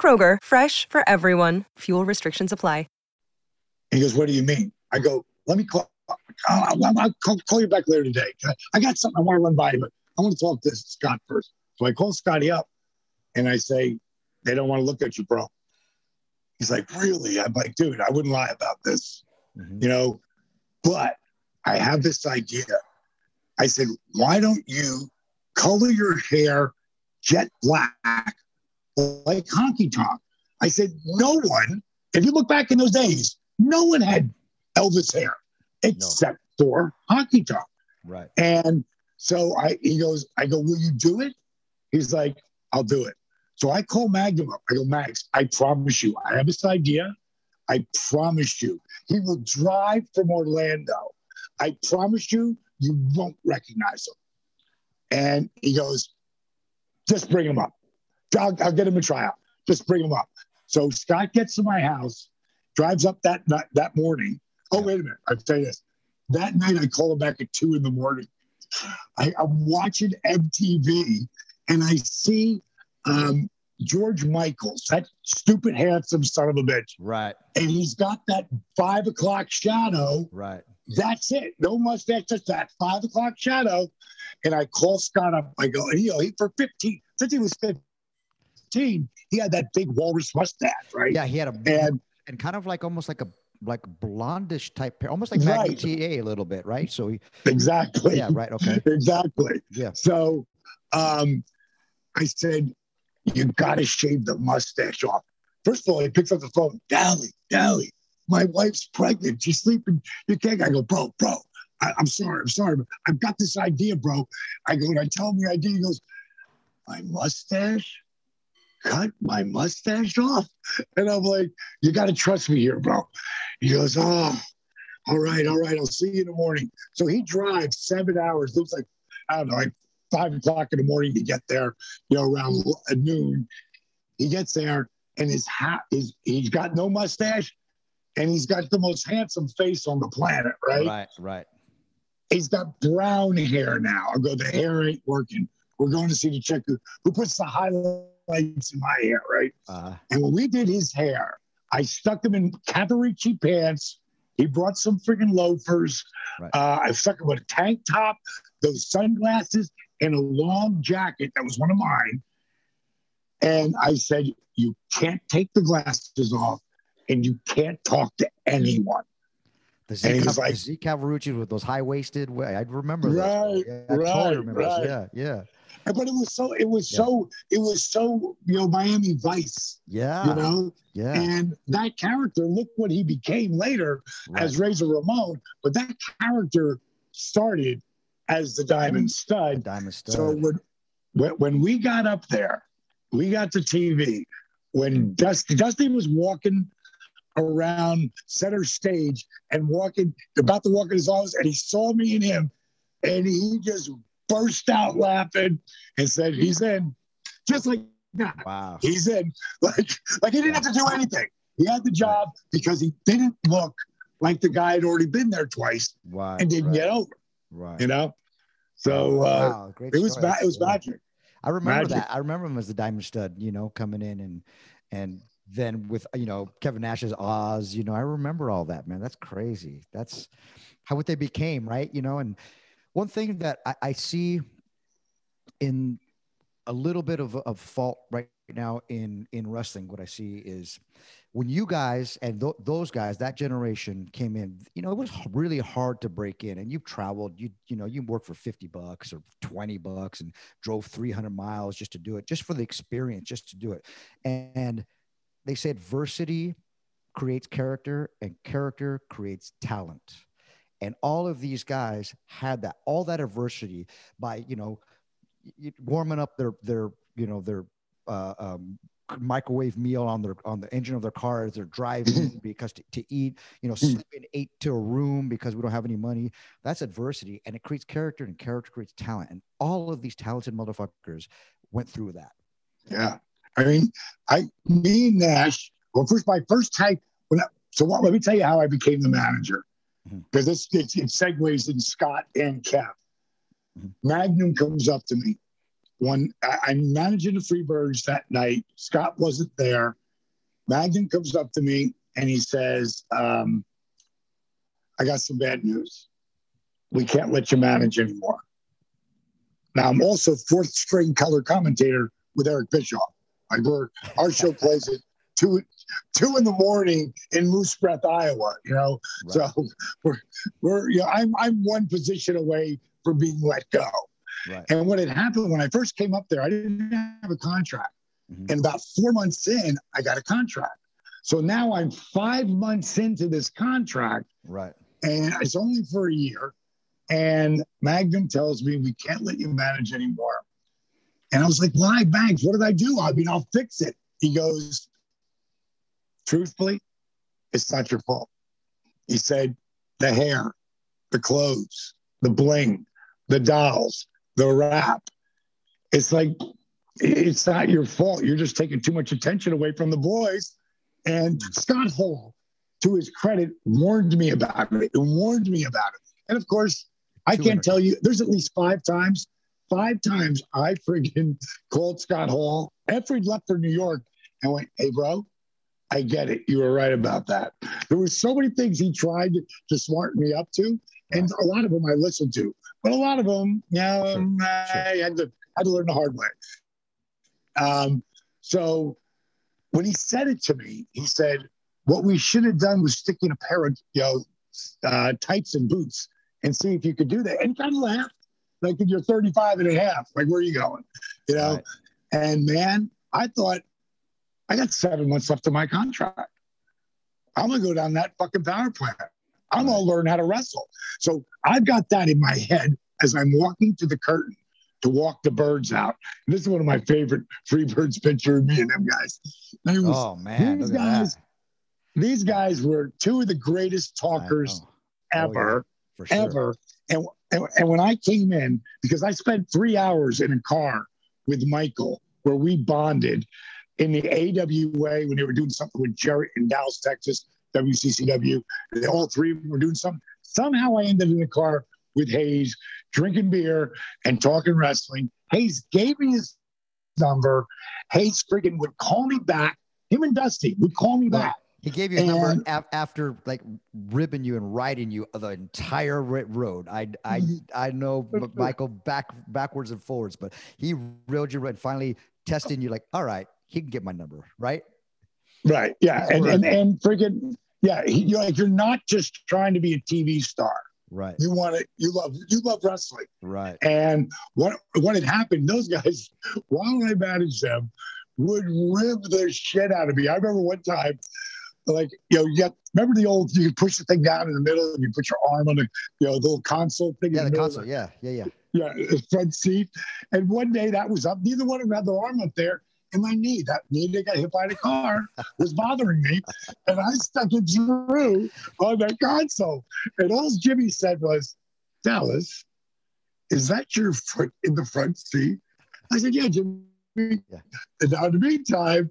Kroger, fresh for everyone. Fuel restrictions apply. He goes, What do you mean? I go, Let me call. I'll, I'll, I'll call, call you back later today. I got something I want to run by you, but I want to talk to Scott first. So I call Scotty up and I say, They don't want to look at you, bro. He's like, Really? I'm like, Dude, I wouldn't lie about this, mhm. you know, but I have this idea. I said, Why don't you color your hair jet black like honky tonk? I said, No one, if you look back in those days, no one had Elvis hair except for honky tonk. right. And so I he goes, I go, Will you do it? He's like, I'll do it. So I call Magnum up. I go, Mags, I promise you, I have this idea. I promise you. He will drive from Orlando. I promise you, you won't recognize him. And he goes, just bring him up. I'll, I'll get him a tryout. Just bring him up. So Scott gets to my house, drives up that that, that morning. Oh, wait a minute. I'll tell you this. That night, I call him back at two in the morning. I, I'm watching MTV and I see um, George Michaels, that stupid, handsome son of a bitch. Right. And he's got that five o'clock shadow. Right. That's it. No mustache, just that five o'clock shadow. And I call Scott up. I go, you know, he, for 15, since he was 15, he had that big walrus mustache, right? Yeah, he had a And and kind of like almost like a like blondish type hair, almost like Right. Magnum TA a little bit, right? So he, exactly. yeah, right, okay, exactly. yeah, So um, I said, You got to shave the mustache off. First of all, he picks up the phone. Dally, Dally, my wife's pregnant. She's sleeping. You can't. I go, Bro, bro, I, I'm sorry. I'm sorry. But I've got this idea, bro. I go, and I tell him the idea. He goes, My mustache? Cut my mustache off. And I'm like, You got to trust me here, bro. He goes, Oh, all right, all right. I'll see you in the morning. So he drives seven hours. Looks like, I don't know, like five o'clock in the morning to get there, you know, around uh, noon. He gets there and his hat is, he's got no mustache and he's got the most handsome face on the planet, right? right, right, He's got brown hair now. I go, the hair ain't working. we're going to see the chick who, who puts the highlights in my hair, right? Uh, And when we did his hair, I stuck him in Cavaricci pants. He brought some freaking loafers. Right. Uh, I stuck him with a tank top, those sunglasses, and a long jacket that was one of mine. And I said, You can't take the glasses off and you can't talk to anyone. The Z, And he Cav- was like- Z Cavaricci with those high waisted. I remember. Right, Yeah, I right, totally remember right. Yeah, yeah, But it was so, it was Yeah. so, it was so, you know, Miami Vice, yeah. you know? yeah. And that character, look what he became later. right. as Razor Ramon, but that character started as the Diamond The Stud. Diamond Stud. So when, when when we got up there, we got to TV. When mm. Dusty Dusty was walking around center stage and walking about to walk in his office, and he saw me and him, and he just burst out laughing and said, "He's in," just like that. wow. He's in. Like, like he didn't have to do anything. He had the job because he didn't look like the guy had already been there twice Wow. and didn't right, get over. Right. You know. So uh, wow, it was ma- it was magic. I remember Magic. that. I remember him as the Diamond Stud, you know, coming in and and then with you know Kevin Nash's Oz, you know, I remember all that, man. That's crazy. That's how what they became, right? You know, and one thing that I, I see in a little bit of, of fault right now in in wrestling, what I see is when you guys and th- those guys, that generation came in, you know, it was really hard to break in. And you've traveled, you you know, you worked for fifty bucks or twenty bucks and drove three hundred miles just to do it, just for the experience, just to do it. And they say adversity creates character, and character creates talent. And all of these guys had that, all that adversity by you know warming up their their you know their uh, um, microwave meal on their on the engine of their car as they're driving because to, to eat you know sleeping eight to a room because we don't have any money that's adversity and it creates character and character creates talent and all of these talented motherfuckers went through that Yeah. I mean, I me and Nash. Well, first my first time when I, so what, let me tell you how I became the manager Mhm. because this it, it segues in Scott and Kev. Mhm. Magnum comes up to me when I, I'm managing the Freebirds that night. Scott wasn't there. Magnum comes up to me and he says, um, "I got some bad news. We can't let you manage anymore." Now I'm also fourth string color commentator with Eric Bischoff. Like we're our show plays at two two in the morning in Moose Breath, Iowa. You know, right so we're we're you know I'm I'm one position away from being let go. right And what had happened when I first came up there, I didn't have a contract. Mhm. And about four months in, I got a contract. So now I'm five months into this contract, right and it's only for a year. And Magnum tells me we can't let you manage anymore. And I was like, why, Banks? What did I do? I mean, I'll fix it. He goes, truthfully, it's not your fault. He said, the hair, the clothes, the bling, the dolls, the rap. It's like, it's not your fault. You're just taking too much attention away from the boys. And Scott Hall, to his credit, warned me about it. It warned me about it. And of course, I can't tell you, there's at least five times, five times I friggin' called Scott Hall after he left for New York and went, hey, bro, I get it. You were right about that. There were so many things he tried to, smarten me up to, and a lot of them I listened to, but a lot of them, yeah, Sure, um, I had to had to learn the hard way. Um, so when he said it to me, he said, "What we should have done was sticking a pair of you know uh, tights and boots and see if you could do that." And he kind of laughed, like if you're 35 and a half, like where are you going, you know? Right. And man, I thought I got seven months left of my contract. I'm gonna go down that fucking power plant. I'm gonna learn how to wrestle. So I've got that in my head as I'm walking to the curtain to walk the birds out. And this is one of my favorite free birds picture of me and them guys. Was- oh man these guys. These guys were two of the greatest talkers. Oh, ever for sure ever. And, and and when I came in, because I spent three hours in a car with Michael, where we bonded in the AWA when they were doing something with Jerry in Dallas, Texas, WCCW. All three of them were doing something. Somehow I ended in a car with Hayes drinking beer and talking wrestling. Hayes gave me his number. Hayes freaking would call me back. Him and Dusty would call me back. He gave you number And- af- after like ribbing you and riding you of the entire road. I I mm-hmm. I know Michael back backwards and forwards, but he reeled you and finally testing you like, all right, he can get my number, right? Right. Yeah. And and and freaking yeah. he- You're like you're not just trying to be a TV star. Right, You want it. You love you love wrestling. right. And what what had happened? Those guys, while I managed them, would rib the shit out of me. I remember one time, like you know, you got, remember the old you push the thing down in the middle and you put your arm on the you know the little console thing. Yeah, in the of console. Yeah, yeah, yeah. yeah, front seat. And one day that was up. Neither one of them had their arm up there. And my knee, that knee that got hit by the car, was bothering me. And I stuck it through on that console. And all Jimmy said was, Dallas, is that your foot in the front seat? I said, Yeah, Jimmy. Yeah. And now in the meantime,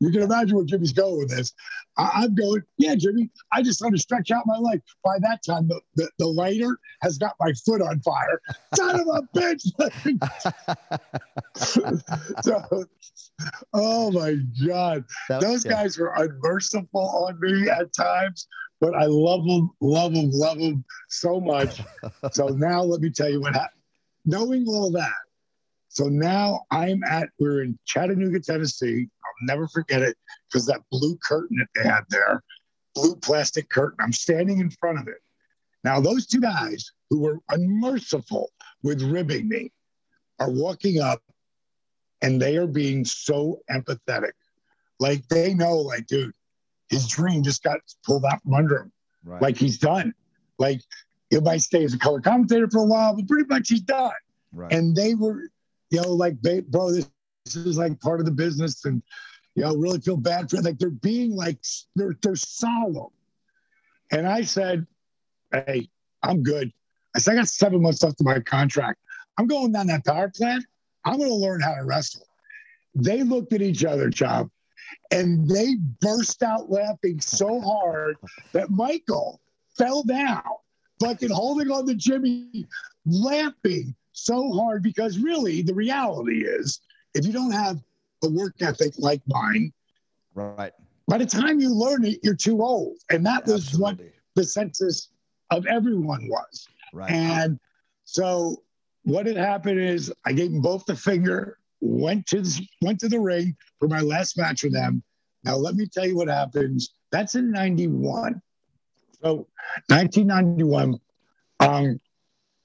you can imagine where Jimmy's going with this. I, I'm going, yeah, Jimmy, I just want to stretch out my leg. By that time, the, the, the lighter has got my foot on fire. Son of a bitch. so, oh my God. That- Those yeah. guys were unmerciful on me at times, but I love them, love them, love them so much. so now let me tell you what happened. Knowing all that, so now I'm at, we're in Chattanooga, Tennessee. Never forget it because that blue curtain that they had there, blue plastic curtain, I'm standing in front of it. Now, those two guys who were unmerciful with ribbing me are walking up and they are being so empathetic. Like they know, like, dude, his dream just got pulled out from under him. Right. Like he's done. Like he might stay as a color commentator for a while, but pretty much he's done right. and they were, you know, like, bro, this, this is like part of the business, and you know, really feel bad for. Like they're being like they're they're solemn. And I said, "Hey, I'm good." I said, "I got seven months left of my contract. I'm going down that power plant. I'm going to learn how to wrestle." They looked at each other, Chop, and they burst out laughing so hard that Michael fell down, fucking holding on to Jimmy, laughing so hard because really the reality is if you don't have a work ethic like mine, right. by the time you learn it, you're too old. And that was what the census of everyone was. Right. And so what had happened is I gave them both the finger, went to the, went to the ring for my last match with them. Now let me tell you what happens. That's in 91. So 1991, um,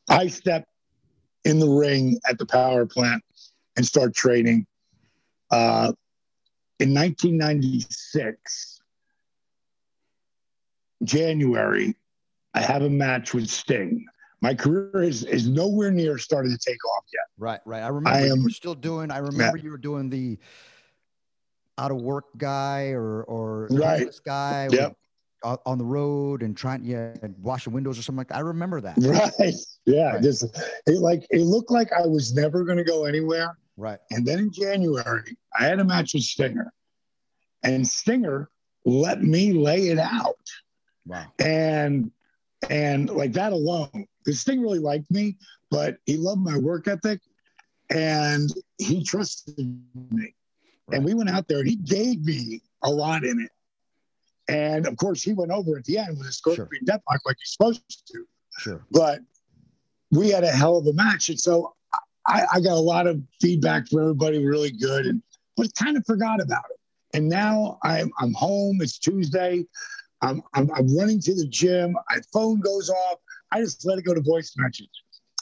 I step in the ring at the power plant and start training. Uh, in 1996, January, I have a match with Sting. My career is, is nowhere near starting to take off yet. Right, right. I remember you am- were still doing. I remember you were doing the out of work guy or or Right. guy. Yep. with- on- the road and trying, yeah, and washing windows or something like that. I remember that. Right. Yeah. Right. Just it like it looked like I was never gonna go anywhere. Right. And then in January, I had a match with Stinger. And Stinger let me lay it out. Wow. And and like that alone, because Sting really liked me, but he loved my work ethic and he trusted me. Right. And we went out there and he gave me a lot in it. And of course, he went over at the end with a scorpion deathlock like he's supposed to. Sure. But we had a hell of a match. And so I, I got a lot of feedback from everybody, really good, and but kind of forgot about it. And now I'm I'm home. It's Tuesday. I'm, I'm, I'm running to the gym. My phone goes off. I just let it go to voice message.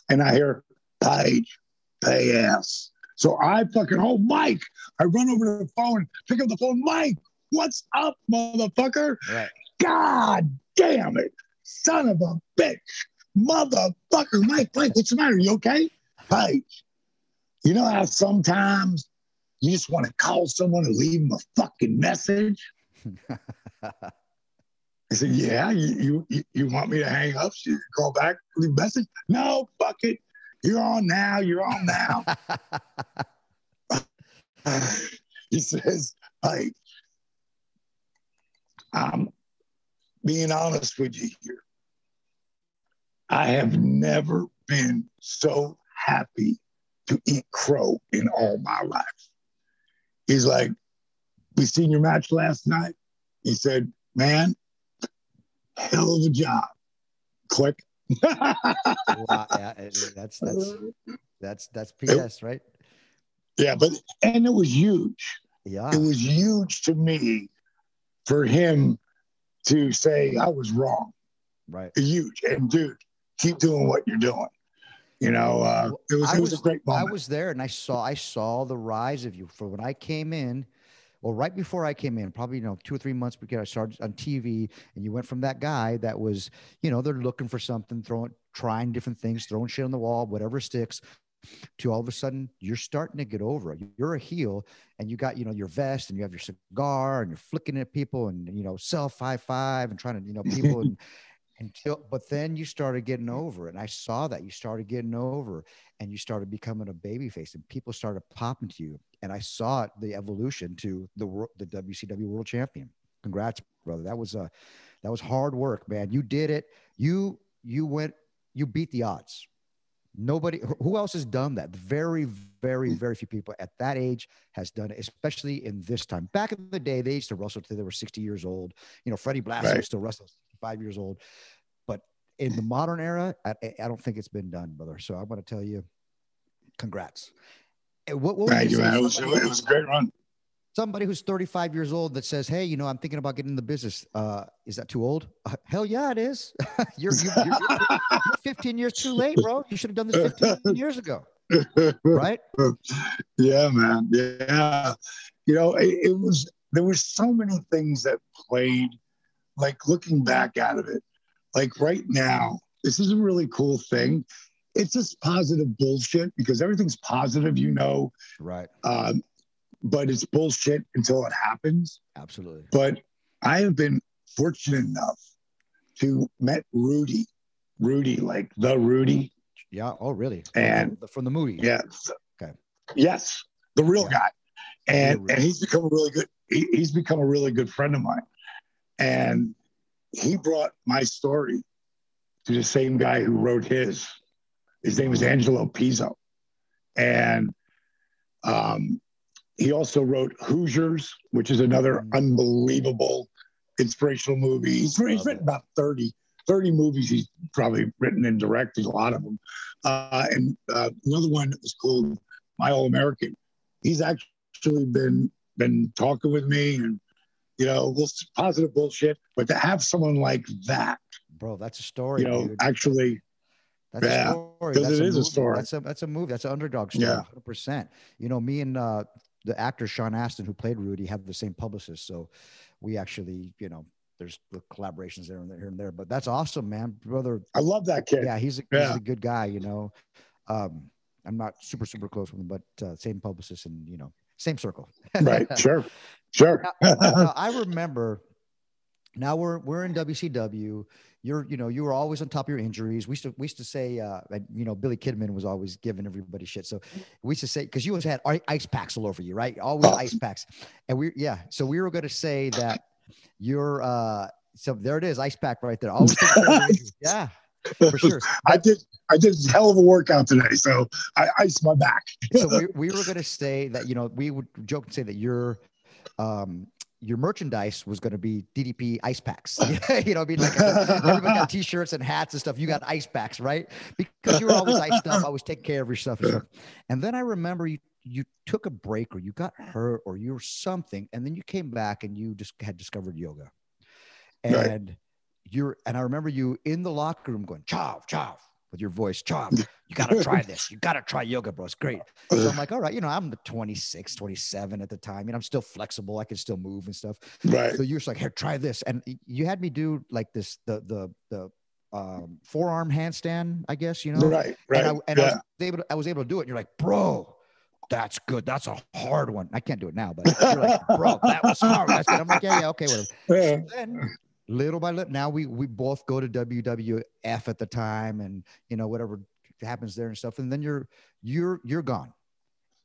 And I hear, Page, pay ass. So I fucking, oh, Mike. I run over to the phone, pick up the phone. Mike, what's up, motherfucker? Right. God damn it. Son of a bitch. Motherfucker. Mike, Mike, what's the matter? You okay? Hey, you know how sometimes you just want to call someone and leave them a fucking message? I said, Yeah, you, you, you want me to hang up? So you call back, leave a message? No, fuck it. You're on now. You're on now. he says, Hey, I'm being honest with you here. I have never been so happy to eat crow in all my life. He's like, we seen your match last night. He said, man, hell of a job. Click. Wow, yeah, that's that's that's that's PS, right? Yeah, but and it was huge. Yeah. It was huge to me for him to say I was wrong. Right. Huge. And dude, keep doing what you're doing. You know, uh, it was I it was, a great I was there and I saw I saw the rise of you for when I came in. Well, right before I came in, probably you know two or three months before I started on TV, and you went from that guy that was, you know, they're looking for something, throwing, trying different things, throwing shit on the wall, whatever sticks, to all of a sudden you're starting to get over it. You're a heel, and you got you know your vest, and you have your cigar, and you're flicking at people, and you know self high five, and trying to you know people and until but then you started getting over it and i saw that you started getting over and you started becoming a baby face and people started popping to you and i saw it the evolution to the the wcw world champion. Congrats brother. That was a that was hard work man. You did it. You you went you beat the odds. Nobody who- who else has done that? Very very hmm. very few people at that age has done it especially in this time. Back in the day they used to wrestle till they were 60 years old. You know freddie blassie Right. still wrestles 65 years old but in the modern era I, I- I don't think it's been done brother so i'm going to tell you congrats what, what Thank you, man. It was, it was a great run. somebody who's 35 years old that says, "Hey, you know, I'm thinking about getting in the business. Uh, is that too old? Uh, hell yeah, it is. you're, you're, you're, you're 15 years too late, bro. You should have done this 15 years ago, right? yeah, man. Yeah. You know, it, it was, there were so many things that played, like looking back out of it, like right now, this is a really cool thing. It's just positive bullshit because everything's positive, you know, Right. um, but it's bullshit until it happens. Absolutely. But I have been fortunate enough to met Rudy, Rudy, like the Rudy. Yeah. Oh, really? And- from, from the movie. Yes. Okay. Yes, the real Yeah. guy, and and he's become a really good. He, he's become a really good friend of mine, and he brought my story to the same guy who wrote his. His name is Angelo Pizzo, and um, he also wrote Hoosiers, which is another Mm. unbelievable inspirational movie. He's, he's written about 30, 30 movies. He's probably written and directed a lot of them. Uh, and uh, another one that was called My All American. He's actually been been talking with me and you know, positive bullshit. But to have someone like that, Bro, that's a story. you know, dude. actually, That's Yeah, a story. That's it is a movie. story. That's a that's a movie. That's an underdog story. Yeah. 100%. You know, me and uh, the actor Sean Astin, who played Rudy, have the same publicist. So we actually, you know, there's the collaborations there and there and there. But that's awesome, man, brother. I love that kid. Yeah, he's a, he's a good guy. You know, um, I'm not super super close with him, but uh, same publicist and you know, same circle. Right. Sure. Sure. Now, I remember. Now we're we're in WCW. You're you know you were always on top of your injuries. We used to we used to say uh, and, you know Billy Kidman was always giving everybody shit. So we used to say because you always had ice packs all over you, right? Always Oh. ice packs. And we yeah. So we were going to say that you're uh so there it is ice pack right there. Always taking care of your injuries. yeah for sure. I did. I did a hell of a workout today, so I iced my back. so we, we were going to say that you know we would joke and say that your um your merchandise was going to be DDP ice packs. you know, I mean, like everybody got t-shirts and hats and stuff. You got ice packs, right? Because you were always iced up, always take care of your stuff and stuff. And then I remember you you took a break or you got hurt or you were something, and then you came back and you just had discovered yoga. Right. And you're and I remember you in the locker room going, chow, chow, with your voice, chow, you gotta try this. You gotta try yoga, bro. It's great. So I'm like, all right, you know, I'm 26, 27 at the time, and I'm still flexible. I can still move and stuff. Right. So you're just like, here, try this. And you had me do like this, the the the um forearm handstand, I guess, you know. Right. Right. And, I, and I, was able to, I was able to do it. And you're like, bro, that's good. That's a hard one. I can't do it now, but you're like, bro, that was hard. That's good. I'm like, yeah, yeah, okay, whatever. Yeah. So then little by little, now we we both go to WWF at the time, and you know whatever happens there and stuff. And then you're you're you're gone,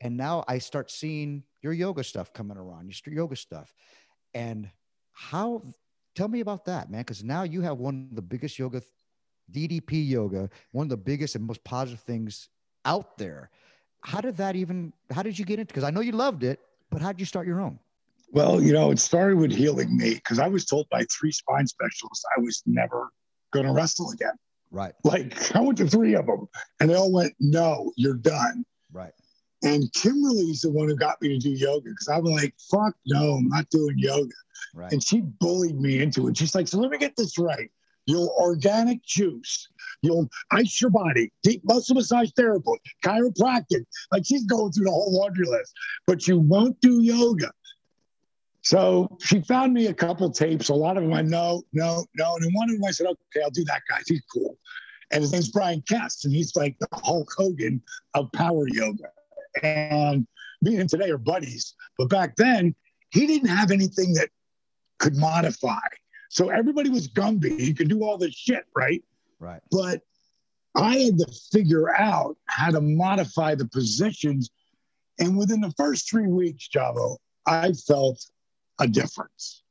and now I start seeing your yoga stuff coming around, your yoga stuff, and how. Tell me about that, man, because now you have one of the biggest yoga DDP yoga, one of the biggest and most positive things out there. How did that even, how did you get into it? Because I know you loved it, but how did you start your own? Well, you know, it started with healing me because I was told by three spine specialists I was never going to wrestle again. Right. Like I went to three of them and they all went, no, you're done. Right. And Kimberly's the one who got me to do yoga because I'm like, fuck no, I'm not doing yoga. Right. And she bullied me into it. She's like, so let me get this right. You'll organic juice. You'll ice your body, deep muscle massage therapy, chiropractic. Like she's going through the whole laundry list, but you won't do yoga. So she found me a couple tapes. A lot of them I know, no, no. And one of them I said, okay, I'll do that guy. He's cool. And his name's Brian Kest, and he's like the Hulk Hogan of power yoga. And me and him today are buddies. But back then, he didn't have anything that could modify. So everybody was Gumby. He could do all this shit, right? Right. But I had to figure out how to modify the positions. And within the first three weeks, Chavo, I felt a difference.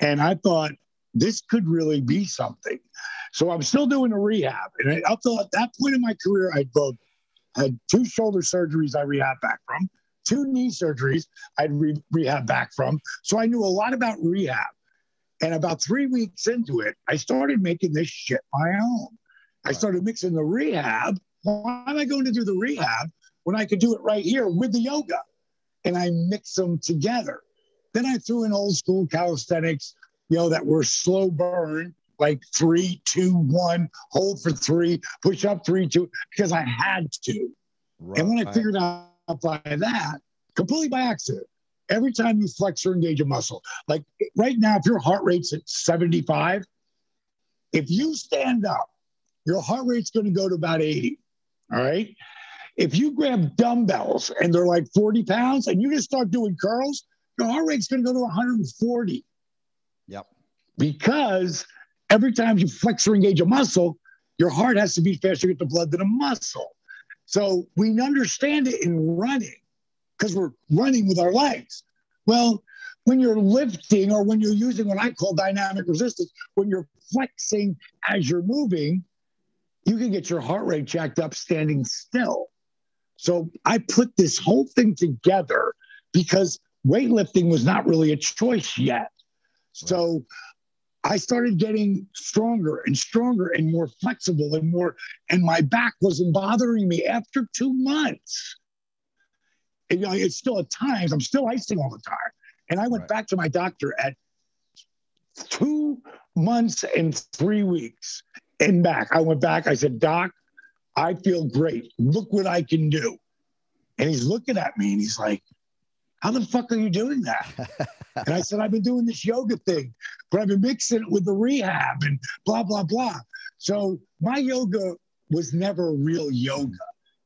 And I thought this could really be something. So I'm still doing a rehab. And up to at that point in my career, I'd both had two shoulder surgeries I rehab back from, two knee surgeries I'd re- rehab back from. So I knew a lot about rehab. And about three weeks into it, I started making this shit my own. I started mixing the rehab. Why am I going to do the rehab when I could do it right here with the yoga? And I mix them together. Then I threw in old school calisthenics, you know, that were slow burn, like three, two, one, hold for three, push up three, two, because I had to. right. And when I figured out by that, completely by accident, every time you flex or engage a muscle, like right now, if your heart rate's at 75, if you stand up, your heart rate's going to go to about 80. All right. If you grab dumbbells and they're like 40 pounds and you just start doing curls, your heart rate's going to go to 140 Yep. because every time you flex or engage a muscle, your heart has to beat faster to get the blood to the muscle. So we understand it in running because we're running with our legs. Well, when you're lifting or when you're using what I call dynamic resistance, when you're flexing as you're moving, you can get your heart rate jacked up standing still. So I put this whole thing together because weightlifting was not really a choice yet. So I started getting stronger and stronger and more flexible and more, and my back wasn't bothering me after two months. And, you know, it's still at times, I'm still icing all the time. And I went Right. back to my doctor at two months and three weeks and back. I went back, I said, Doc, I feel great. Look what I can do. And he's looking at me and he's like, How the fuck are you doing that? and I said, I've been doing this yoga thing, but I've been mixing it with the rehab and blah, blah, blah. So my yoga was never real yoga.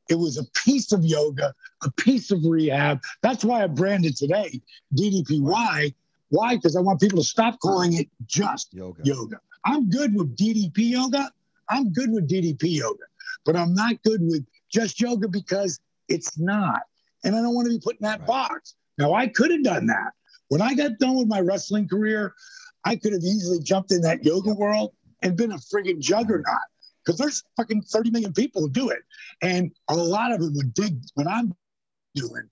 It was a piece of yoga, a piece of rehab. That's why I branded today DDPY. Why? Because I want people to stop calling it just Yoga. yoga. I'm good with DDP yoga. I'm good with DDP yoga, but I'm not good with just yoga because it's not. And I don't want to be put in that Right. box. Now, I could have done that. When I got done with my wrestling career, I could have easily jumped in that yoga world and been a friggin' juggernaut because there's fucking 30 million people who do it. And a lot of them would dig what I'm doing,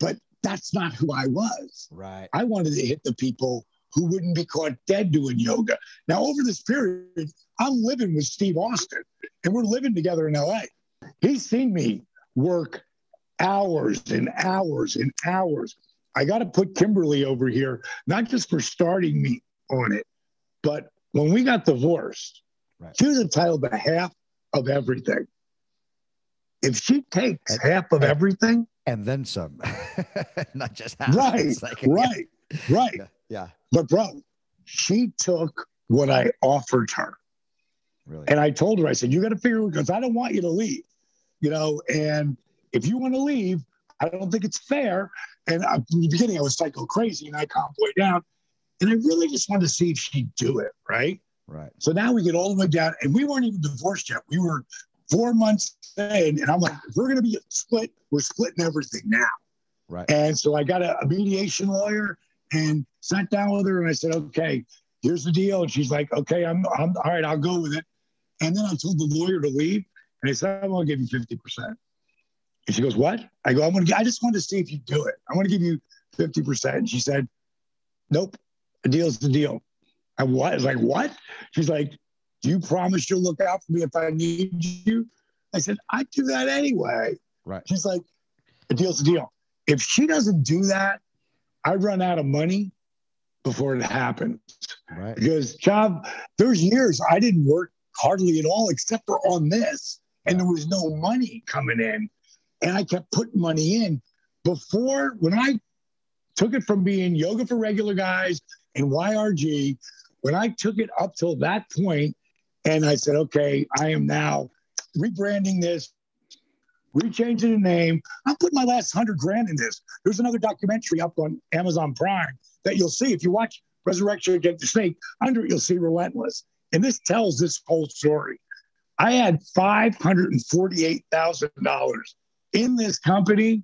but that's not who I was. Right. I wanted to hit the people who wouldn't be caught dead doing yoga. Now, over this period, I'm living with Steve Austin and we're living together in LA. He's seen me work hours and hours and hours. I got to put Kimberly over here, not just for starting me on it, but when we got divorced, Right. she was entitled to half of everything. If she takes And- half of and- everything, And then some. Not just half. right, like- right, right. Yeah. yeah. But bro, she took what I offered her. Really. And I told her, I said, you got to figure it because I don't want you to leave, you know, and if you want to leave, I don't think it's fair. And I, in the beginning, I was psycho crazy and I calmed way down. And I really just wanted to see if she'd do it. Right. right. So now we get all the way down and we weren't even divorced yet. We were four months in. And I'm like, if we're going to be split, we're splitting everything now. Right. And so I got a, a mediation lawyer and sat down with her and I said, okay, here's the deal. And she's like, okay, I'm, I'm all right, I'll go with it. And then I told the lawyer to leave, and I said, I'm going to give you 50%. And she goes, What? I go, I'm to, I just want to see if you do it. I want to give you 50%. She said, Nope, the deal's the deal. I was like, What? She's like, Do you promise you'll look out for me if I need you? I said, I do that anyway. Right. She's like, The deal's the deal. If she doesn't do that, I run out of money before it happens Right. because job there's years I didn't work hardly at all except for on this, and there was no money coming in, and I kept putting money in before when I took it from being yoga for regular guys and YRG, when I took it up till that point, and I said, okay, I am now rebranding this. Rechanging the name. I'm putting my last hundred grand in this. There's another documentary up on Amazon Prime that you'll see if you watch Resurrection a Jake the Snake. Under it, you'll see Relentless. And this tells this whole story. I had $548,000 in this company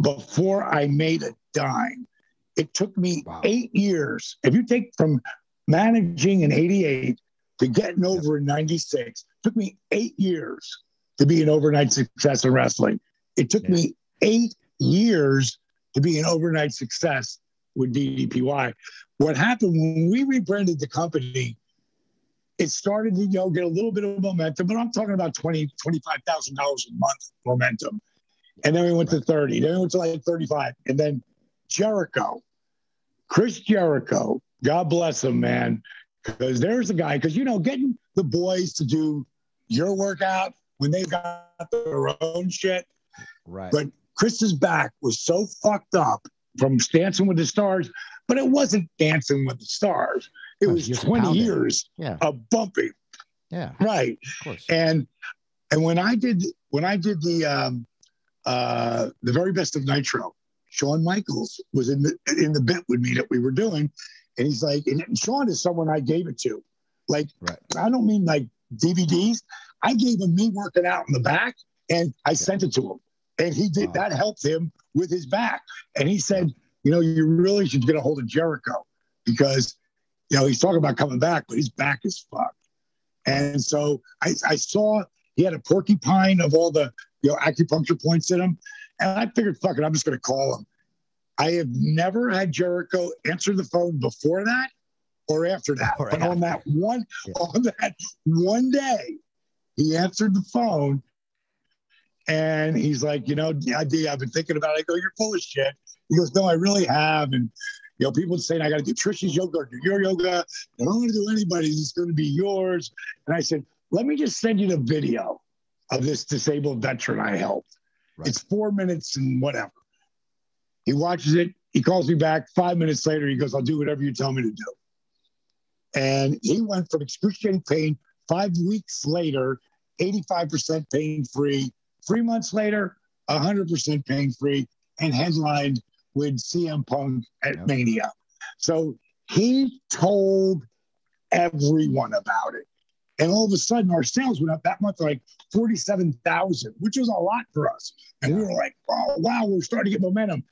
before I made a dime. It took me Wow. eight years. If you take from managing in 88 to getting over in 96, took me eight years to be an overnight success in wrestling. It took Yeah. me eight years to be an overnight success with DDPY. What happened when we rebranded the company, it started to you know, get a little bit of momentum, but I'm talking about 20, $25,000 a month momentum. And then we went to 30, then we went to like 35. And then Jericho, Chris Jericho, God bless him, man. Because there's a guy, because you know, getting the boys to do your workout when they've got their own shit. Right. But Chris's back was so fucked up from Dancing with the Stars, but it wasn't Dancing with the Stars. It was 20 years yeah. of bumping, Yeah. right? Of course. And and when I did when I did the um, uh, the very best of Nitro, Shawn Michaels was in the in the bit with me that we were doing, and he's like, and Shawn is someone I gave it to, like Right. I don't mean like DVDs. I gave him me working out in the back, and I sent it to him, and he did Wow. that helped him with his back, and he said, you know, you really should get a hold of Jericho because, you know, he's talking about coming back, but his back is fucked. And so I, I saw he had a porcupine of all the you know acupuncture points in him, and I figured, fuck it, I'm just going to call him. I have never had Jericho answer the phone before that or after that, Or but on that one Yeah. on that one day, he answered the phone, and he's like, you know, D, I've been thinking about it. I go, you're full of shit. He goes, no, I really have, and. You know, people saying I got to do Trisha's yoga or do your yoga. I don't want to do anybody's. It's going to be yours. And I said, let me just send you the video of this disabled veteran I helped. Right. It's four minutes and whatever. He watches it. He calls me back five minutes later. He goes, I'll do whatever you tell me to do. And he went from excruciating pain five weeks later, 85% pain free. Three months later, 100% pain free, and headlined with CM Punk at Yep. Mania. So he told everyone about it. And all of a sudden, our sales went up that month like 47,000, which was a lot for us. And we were like, oh, wow, we're starting to get momentum.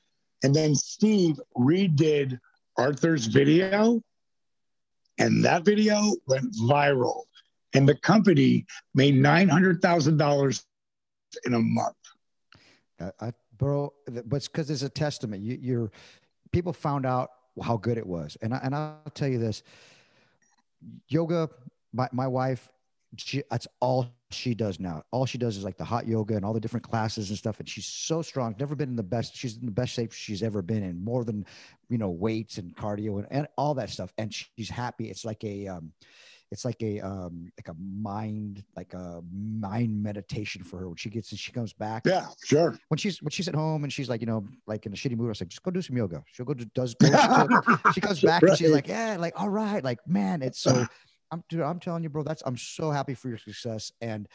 And then Steve redid Arthur's video, and that video went viral. And the company made $900,000 in a month. I, I, bro, but it's because it's a testament. You, you're people found out how good it was, and I, and I'll tell you this: yoga. My my wife, she, that's all she does now. All she does is like the hot yoga and all the different classes and stuff. And she's so strong. Never been in the best. She's in the best shape she's ever been in. More than you know, weights and cardio and, and all that stuff. And she's happy. It's like a um, it's like a um like a mind like a mind meditation for her. When she gets and she comes back Yeah, sure. when she's when she's at home and she's like you know like in a shitty mood i was like just go do some yoga. She'll go do does goes to, she comes back and she's like yeah like all right. Like man it's so i'm dude, i'm telling you bro that's i'm so happy for your success. And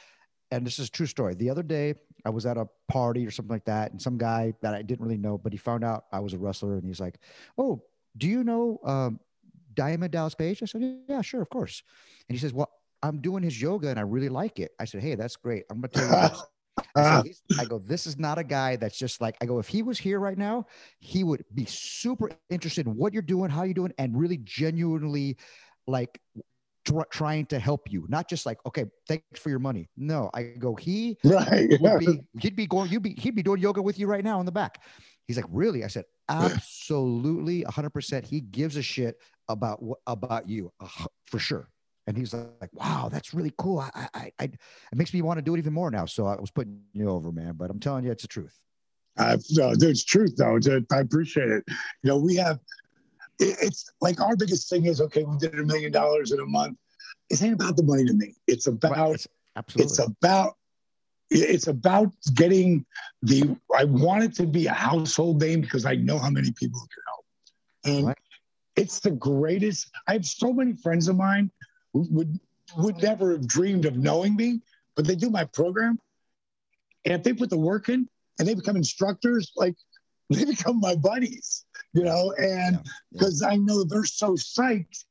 and this is a true story. The other day i was at a party or something like that and some guy that i didn't really know but he found out i was a wrestler and he's like oh do you know um diamond dallas page i said yeah sure of course and he says well i'm doing his yoga and i really like it i said hey that's great i'm gonna tell you this I, Ah. said, "He's- I go, this is not a guy that's just like, I go, if he was here right now, he would be super interested in what you're doing, how you're doing, and really genuinely like tr- trying to help you, not just like, okay, thanks for your money. No, I go, he Right. would be, he'd be going, you'd be, he'd be doing yoga with you right now in the back. He's like, really? I said, absolutely, hundred percent. He gives a shit about what about you uh, for sure. And he's like, wow, that's really cool. I, I, I, it makes me want to do it even more now. So I was putting you over, man. But I'm telling you, it's the truth. Uh, no, it's truth though. I appreciate it. You know, we have. It's like our biggest thing is okay. We did a million dollars in a month. It ain't about the money to me. It's about Right, it's- absolutely. it's about it's about getting the i want it to be a household name because i know how many people it can help and Right. it's the greatest i have so many friends of mine who would would never have dreamed of knowing me but they do my program and if they put the work in and they become instructors like they become my buddies you know and Yeah, yeah. because i know they're so psyched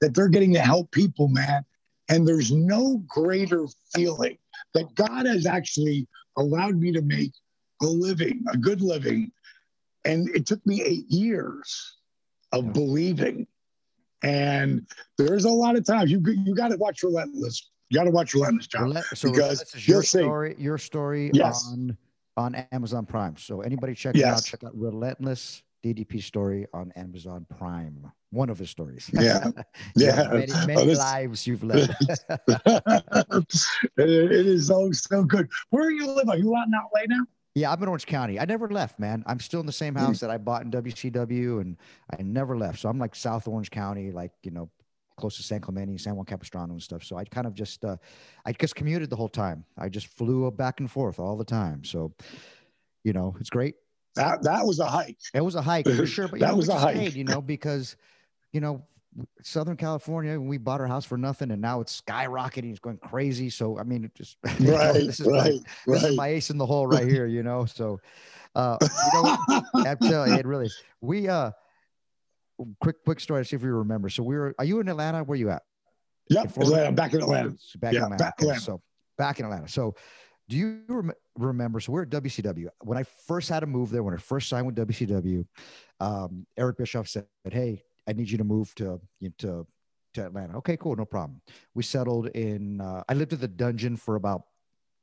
that they're getting to help people man and there's no greater feeling that God has actually allowed me to make a living, a good living. And it took me eight years of Yeah. believing. And there's a lot of times you you got to watch Relentless. You got to watch Relentless, John. Relent- so because your story, your story Yes. on on Amazon Prime. So anybody check it out, check out Relentless DDP story on Amazon Prime. One of his stories. Yeah. Yeah. Many, Oh, many lives you've led. it, it is so so good. Where are you living? Are you out in LA now? yeah, I'm in Orange County. I never left, man. I'm still in the Mm. same house that I bought in WCW, and I never left. So I'm like South Orange County, like you know, close to San Clemente, San Juan Capistrano, and stuff. So I kind of just, uh, I just commuted the whole time. I just flew back and forth all the time. So, you know, it's great. That that was a hike. It was a hike for sure, but That know, was a hike. stayed, you know, because you know, Southern California, we bought our house for nothing, and now it's skyrocketing. It's going crazy. So I mean, it just you know, this is my, right, this is my ace in the hole right here, you know. So, uh, you know. I'm telling you, it really. We uh, quick quick story. See if you remember. So we were. Are you in Atlanta? Where you at? Yep. Atlanta, back in Atlanta. Back Yeah, in Atlanta. back Okay, Atlanta. So back in Atlanta. So do you rem- remember? So we're at WCW. When I first had to move there, when I first signed with WCW, um, Eric Bischoff said, "Hey, I need you to move to to to Atlanta." Okay, cool, no problem. We settled in. Uh, I lived at the dungeon for about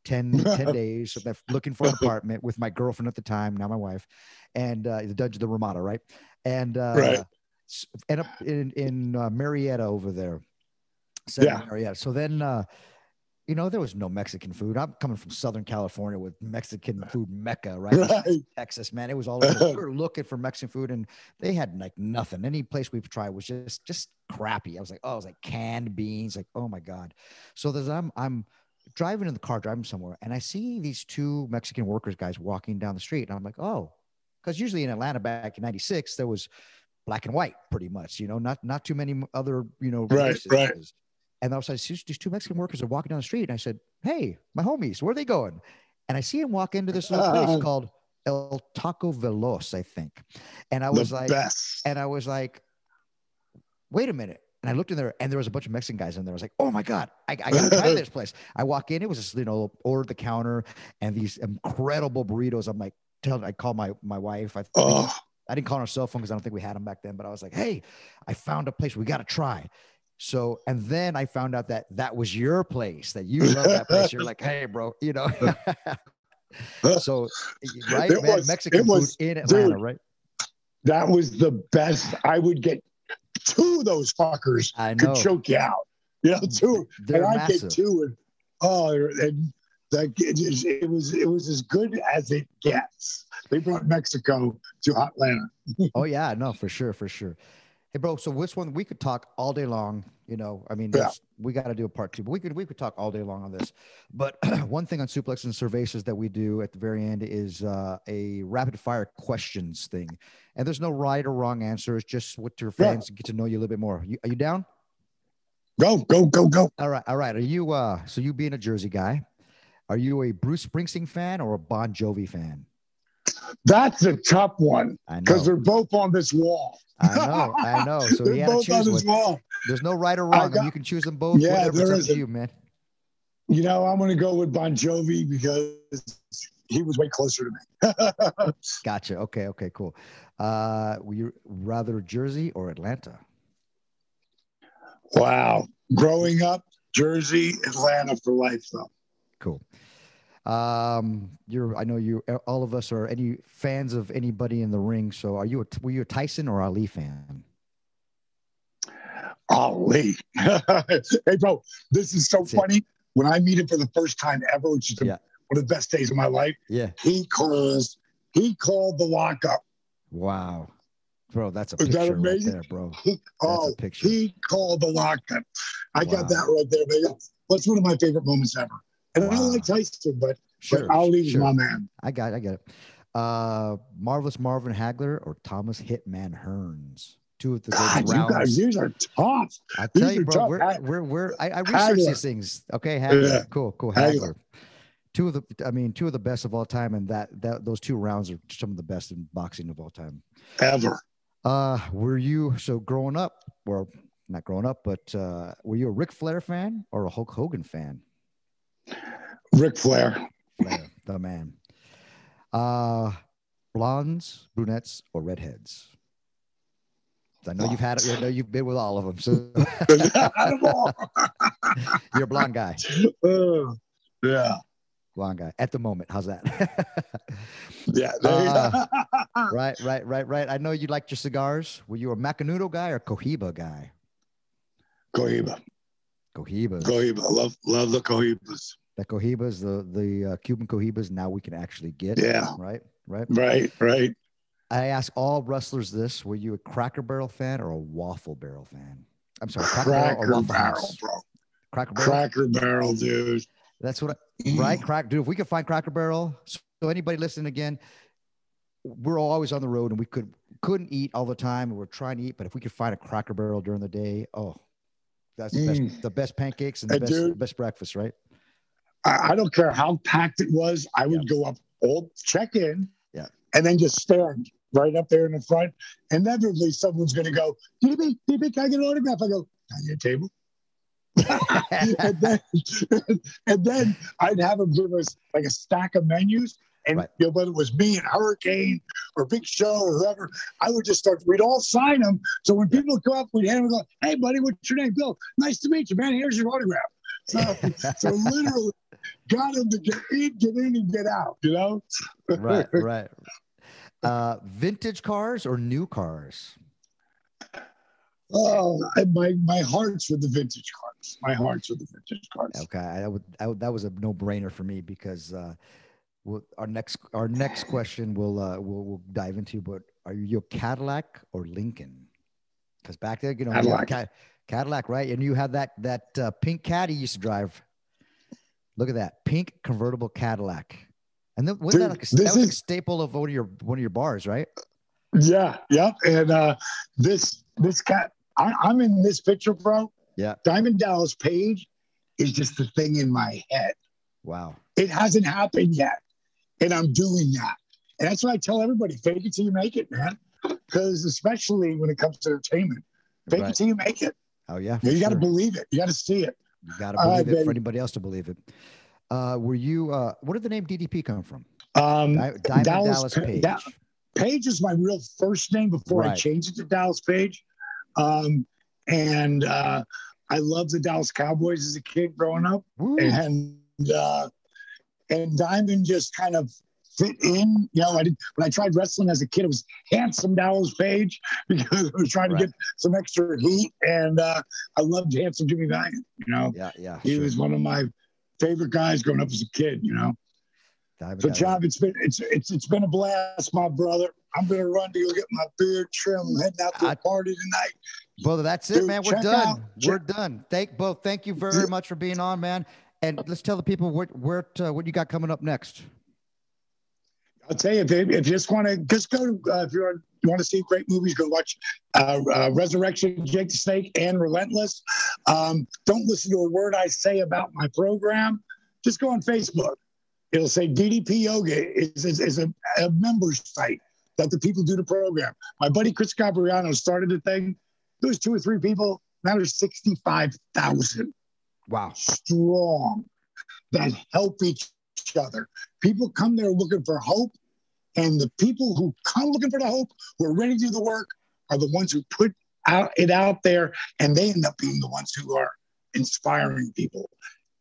10, 10 days, looking for an apartment with my girlfriend at the time, now my wife, and uh, the dungeon, the Ramada, right? And uh, Right. end up in in uh, Marietta over there. Yeah. Marietta. So then. Uh, you know, there was no Mexican food. I'm coming from Southern California with Mexican food mecca, right? Right. Texas, man. It was all over. we were looking for Mexican food and they had like nothing. Any place we've tried was just just crappy. I was like, oh, it was like canned beans, like, oh my God. So there's I'm I'm driving in the car, driving somewhere, and I see these two Mexican workers guys walking down the street. And I'm like, oh, because usually in Atlanta back in 96, there was black and white pretty much, you know, not not too many other, you know, Right, races. right. And I was like, these these two Mexican workers are walking down the street. And I said, Hey, my homies, where are they going? And I see him walk into this little place Uh. called El Taco Veloz, I think. And I was like, best. and I was like, wait a minute. And I looked in there and there was a bunch of Mexican guys in there. I was like, oh my God, I, I gotta try this place. I walk in, it was just, you know, over the counter and these incredible burritos. I'm like, tell I call my my wife. I, Oh, I didn't call on her cell phone because I don't think we had them back then, but I was like, hey, I found a place we got to try. So, and then I found out that that was your place, that you love that place. You're like, hey, bro, you know. so, right, It man, was- Mexican was- food in Atlanta, dude, right? that was the best. I would get two of those fuckers I know. could choke you out. You know, two. They're and I get two, and oh, and that it, it was it was as good as it gets. They brought Mexico to Atlanta. oh yeah, no, for sure, for sure. Hey, bro. So which one we could talk all day long? You know, I mean, Yeah. we got to do a part two, but we could we could talk all day long on this. But one thing on suplex and cervezas that we do at the very end is uh, a rapid fire questions thing, and there's no right or wrong answer. It's just what your Yeah. fans get to know you a little bit more. You, are you down? Go go go go. All right, all right. Are you uh? So you being a Jersey guy, are you a Bruce Springsteen fan or a Bon Jovi fan? That's a tough one because they're both on this wall. I know, I know. So they're you had to both on choose this one. wall. There's no right or wrong. Got- you can choose them both. Yeah, there It's up to you, man. You know, I'm going to go with Bon Jovi because he was way closer to me. Gotcha. Okay. Okay. Cool. Uh, were you rather Jersey or Atlanta? wow. Growing up, Jersey, Atlanta for life, though. Cool. Um, you're. I know you. All of us are any fans of anybody in the ring. So, are you? A, were you a Tyson or Ali fan? Ali. hey, bro, this is so That's it. funny. When I meet him for the first time ever, which is Yeah. one of the best days of my life, Yeah. he calls. He called the lockup. Wow, bro, that's a Is that picture right amazing? there, bro. He, oh, picture. he called the lockup. I Wow. got that right there. Yeah, that's one of my favorite moments ever. And I Wow. like Tyson, but, Sure, but is sure. my man. I got. It, I get it. Uh, marvelous Marvin Hagler or Thomas Hitman Hearns. Two of the God, you guys, these are tough. I These tell you, are bro, we're, we're, we're, I, I research Hagler. these things. Okay. Hagler. Yeah. Cool, cool. Hagler. Hagler. Two of the, I mean, two of the best of all time. And that, that, those two rounds are some of the best in boxing of all time. Ever. Uh, were you, so growing up, or not growing up, but, uh, were you a Ric Flair fan or a Hulk Hogan fan? Ric Flair. Flair, the man. Uh, blondes, brunettes, or redheads? I know you've had it. I know you've been with all of them. So Out of all. you're a blonde guy. Uh, yeah. Blonde guy at the moment. How's that? Yeah. Uh, right, right, right, right. I know you liked your cigars. Were you a Macanudo guy or Cohiba guy? Cohiba. Cohibas. Cohiba. Love love the Cohibas. The Cohibas, the the uh, Cuban Cohibas. Now we can actually get. Yeah. Right, right. Right, right. I ask all wrestlers this: Were you a Cracker Barrel fan or a Waffle Barrel fan? I'm sorry, Cracker, Barrel Cracker Waffle Barrel, bro. Cracker Barrel. Cracker Barrel, dude. That's what, I, right? Crack, dude. If we could find Cracker Barrel, so anybody listening again, we're always on the road and we could couldn't eat all the time. and We're trying to eat, but if we could find a Cracker Barrel during the day, oh, that's the best, Mm. the best pancakes and the best, dude. best breakfast, right? I, I don't care how packed it was. I would go up, all check in, Yeah. and then just stand right up there in the front. Inevitably, someone's going to go, DB, DB, can I get an autograph? I go, on your table. and then, and then I'd have them give us like a stack of menus. And Right. you know, whether it was me and Hurricane or Big Show or whoever, I would just start. We'd all sign them. So when people would come up, we'd hand them. Go, hey, buddy, what's your name? Bill. Nice to meet you, man. Here's your autograph. So, so literally, got them to get in, get in, and get out. You know. right, right. Uh, vintage cars or new cars? Oh, I- my my heart's with the vintage cars. My heart's with the vintage cars. Okay, I would, I would that was a no brainer for me because uh, we'll, our next our next question we'll uh, we'll we'll dive into. But are you a Cadillac or Lincoln? Because back there, you know, you Cadillac. Ca- Cadillac, right? And you had that that uh, pink Caddy you used to drive. Look at that pink convertible Cadillac. And then wasn't that like a, that was like a staple of one of your one of your bars, right? Yeah, yep. And uh, this this cat, I, I'm in this picture, bro. Yeah. Diamond Dallas Page is just the thing in my head. Wow. It hasn't happened yet, and I'm doing that. And that's what I tell everybody: fake it till you make it, man. Because especially when it comes to entertainment, fake Right. it till you make it. Oh yeah. You, for got to believe it. You got to see it. You gotta All right, believe it for anybody else to believe it. Uh, were you? Uh, where did the name DDP come from? Um, Di- Diamond Dallas Dallas, Page. Da- Page is my real first name before I changed it to Dallas Page. Um, and uh, I loved the Dallas Cowboys as a kid growing up. Woo. And uh, and Diamond just kind of fit in. You know, I did when I tried wrestling as a kid, it was handsome Dallas Page because I was trying to get some extra heat. And uh, I loved handsome Jimmy Valiant. You know, Yeah, yeah. he sure. was one of my favorite guys growing up as a kid. You know. Diamond So. John, it's been it's it's it's been a blast, my brother. I'm gonna run to go get my beard trim. I'm heading out to a I- party tonight. Brother, that's it, Dude, man. We're done. out- We're done. Thank both. Thank you very much for being on, man. And let's tell the people what where uh, what you got coming up next. I'll tell you, if, if you just want to just go to uh, if you want you want to see great movies, go watch uh, uh, Resurrection, Jake the Snake, and Relentless. Um, don't listen to a word I say about my program. Just go on Facebook. It'll say DDP Yoga is, is, is a, a members site that the people do the program. My buddy Chris Gabriano started the thing. There was two or three people. Now there's 65,000 Wow. strong that help each other. People come there looking for hope, and the people who come looking for the hope, who are ready to do the work, are the ones who put out it out there, and they end up being the ones who are inspiring people.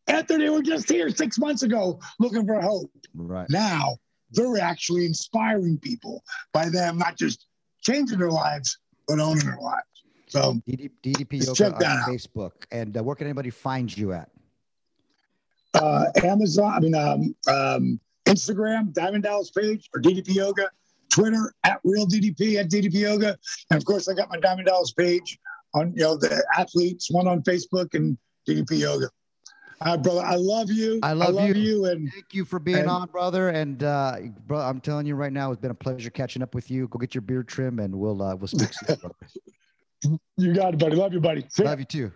After they were just here six months ago looking for hope. Right. Now they're actually inspiring people by them not just changing their lives, but owning their lives. So DD, DDP Yoga check that on out. Facebook. And uh, where can anybody find you at? uh, Amazon, I mean, um, um, Instagram, Diamond Dallas page or DDP Yoga, Twitter at Real DDP at DDP Yoga, and of course I got my Diamond Dallas page on you know the athletes one on Facebook and DDP Yoga. Uh, brother, I love you. I love you. you. And Thank you for being And- on, brother. And uh, bro, I'm telling you right now, it's been a pleasure catching up with you. Go get your beard trim, and we'll uh, we'll speak soon. You got it, buddy. Love you, buddy. See Love ya. you too.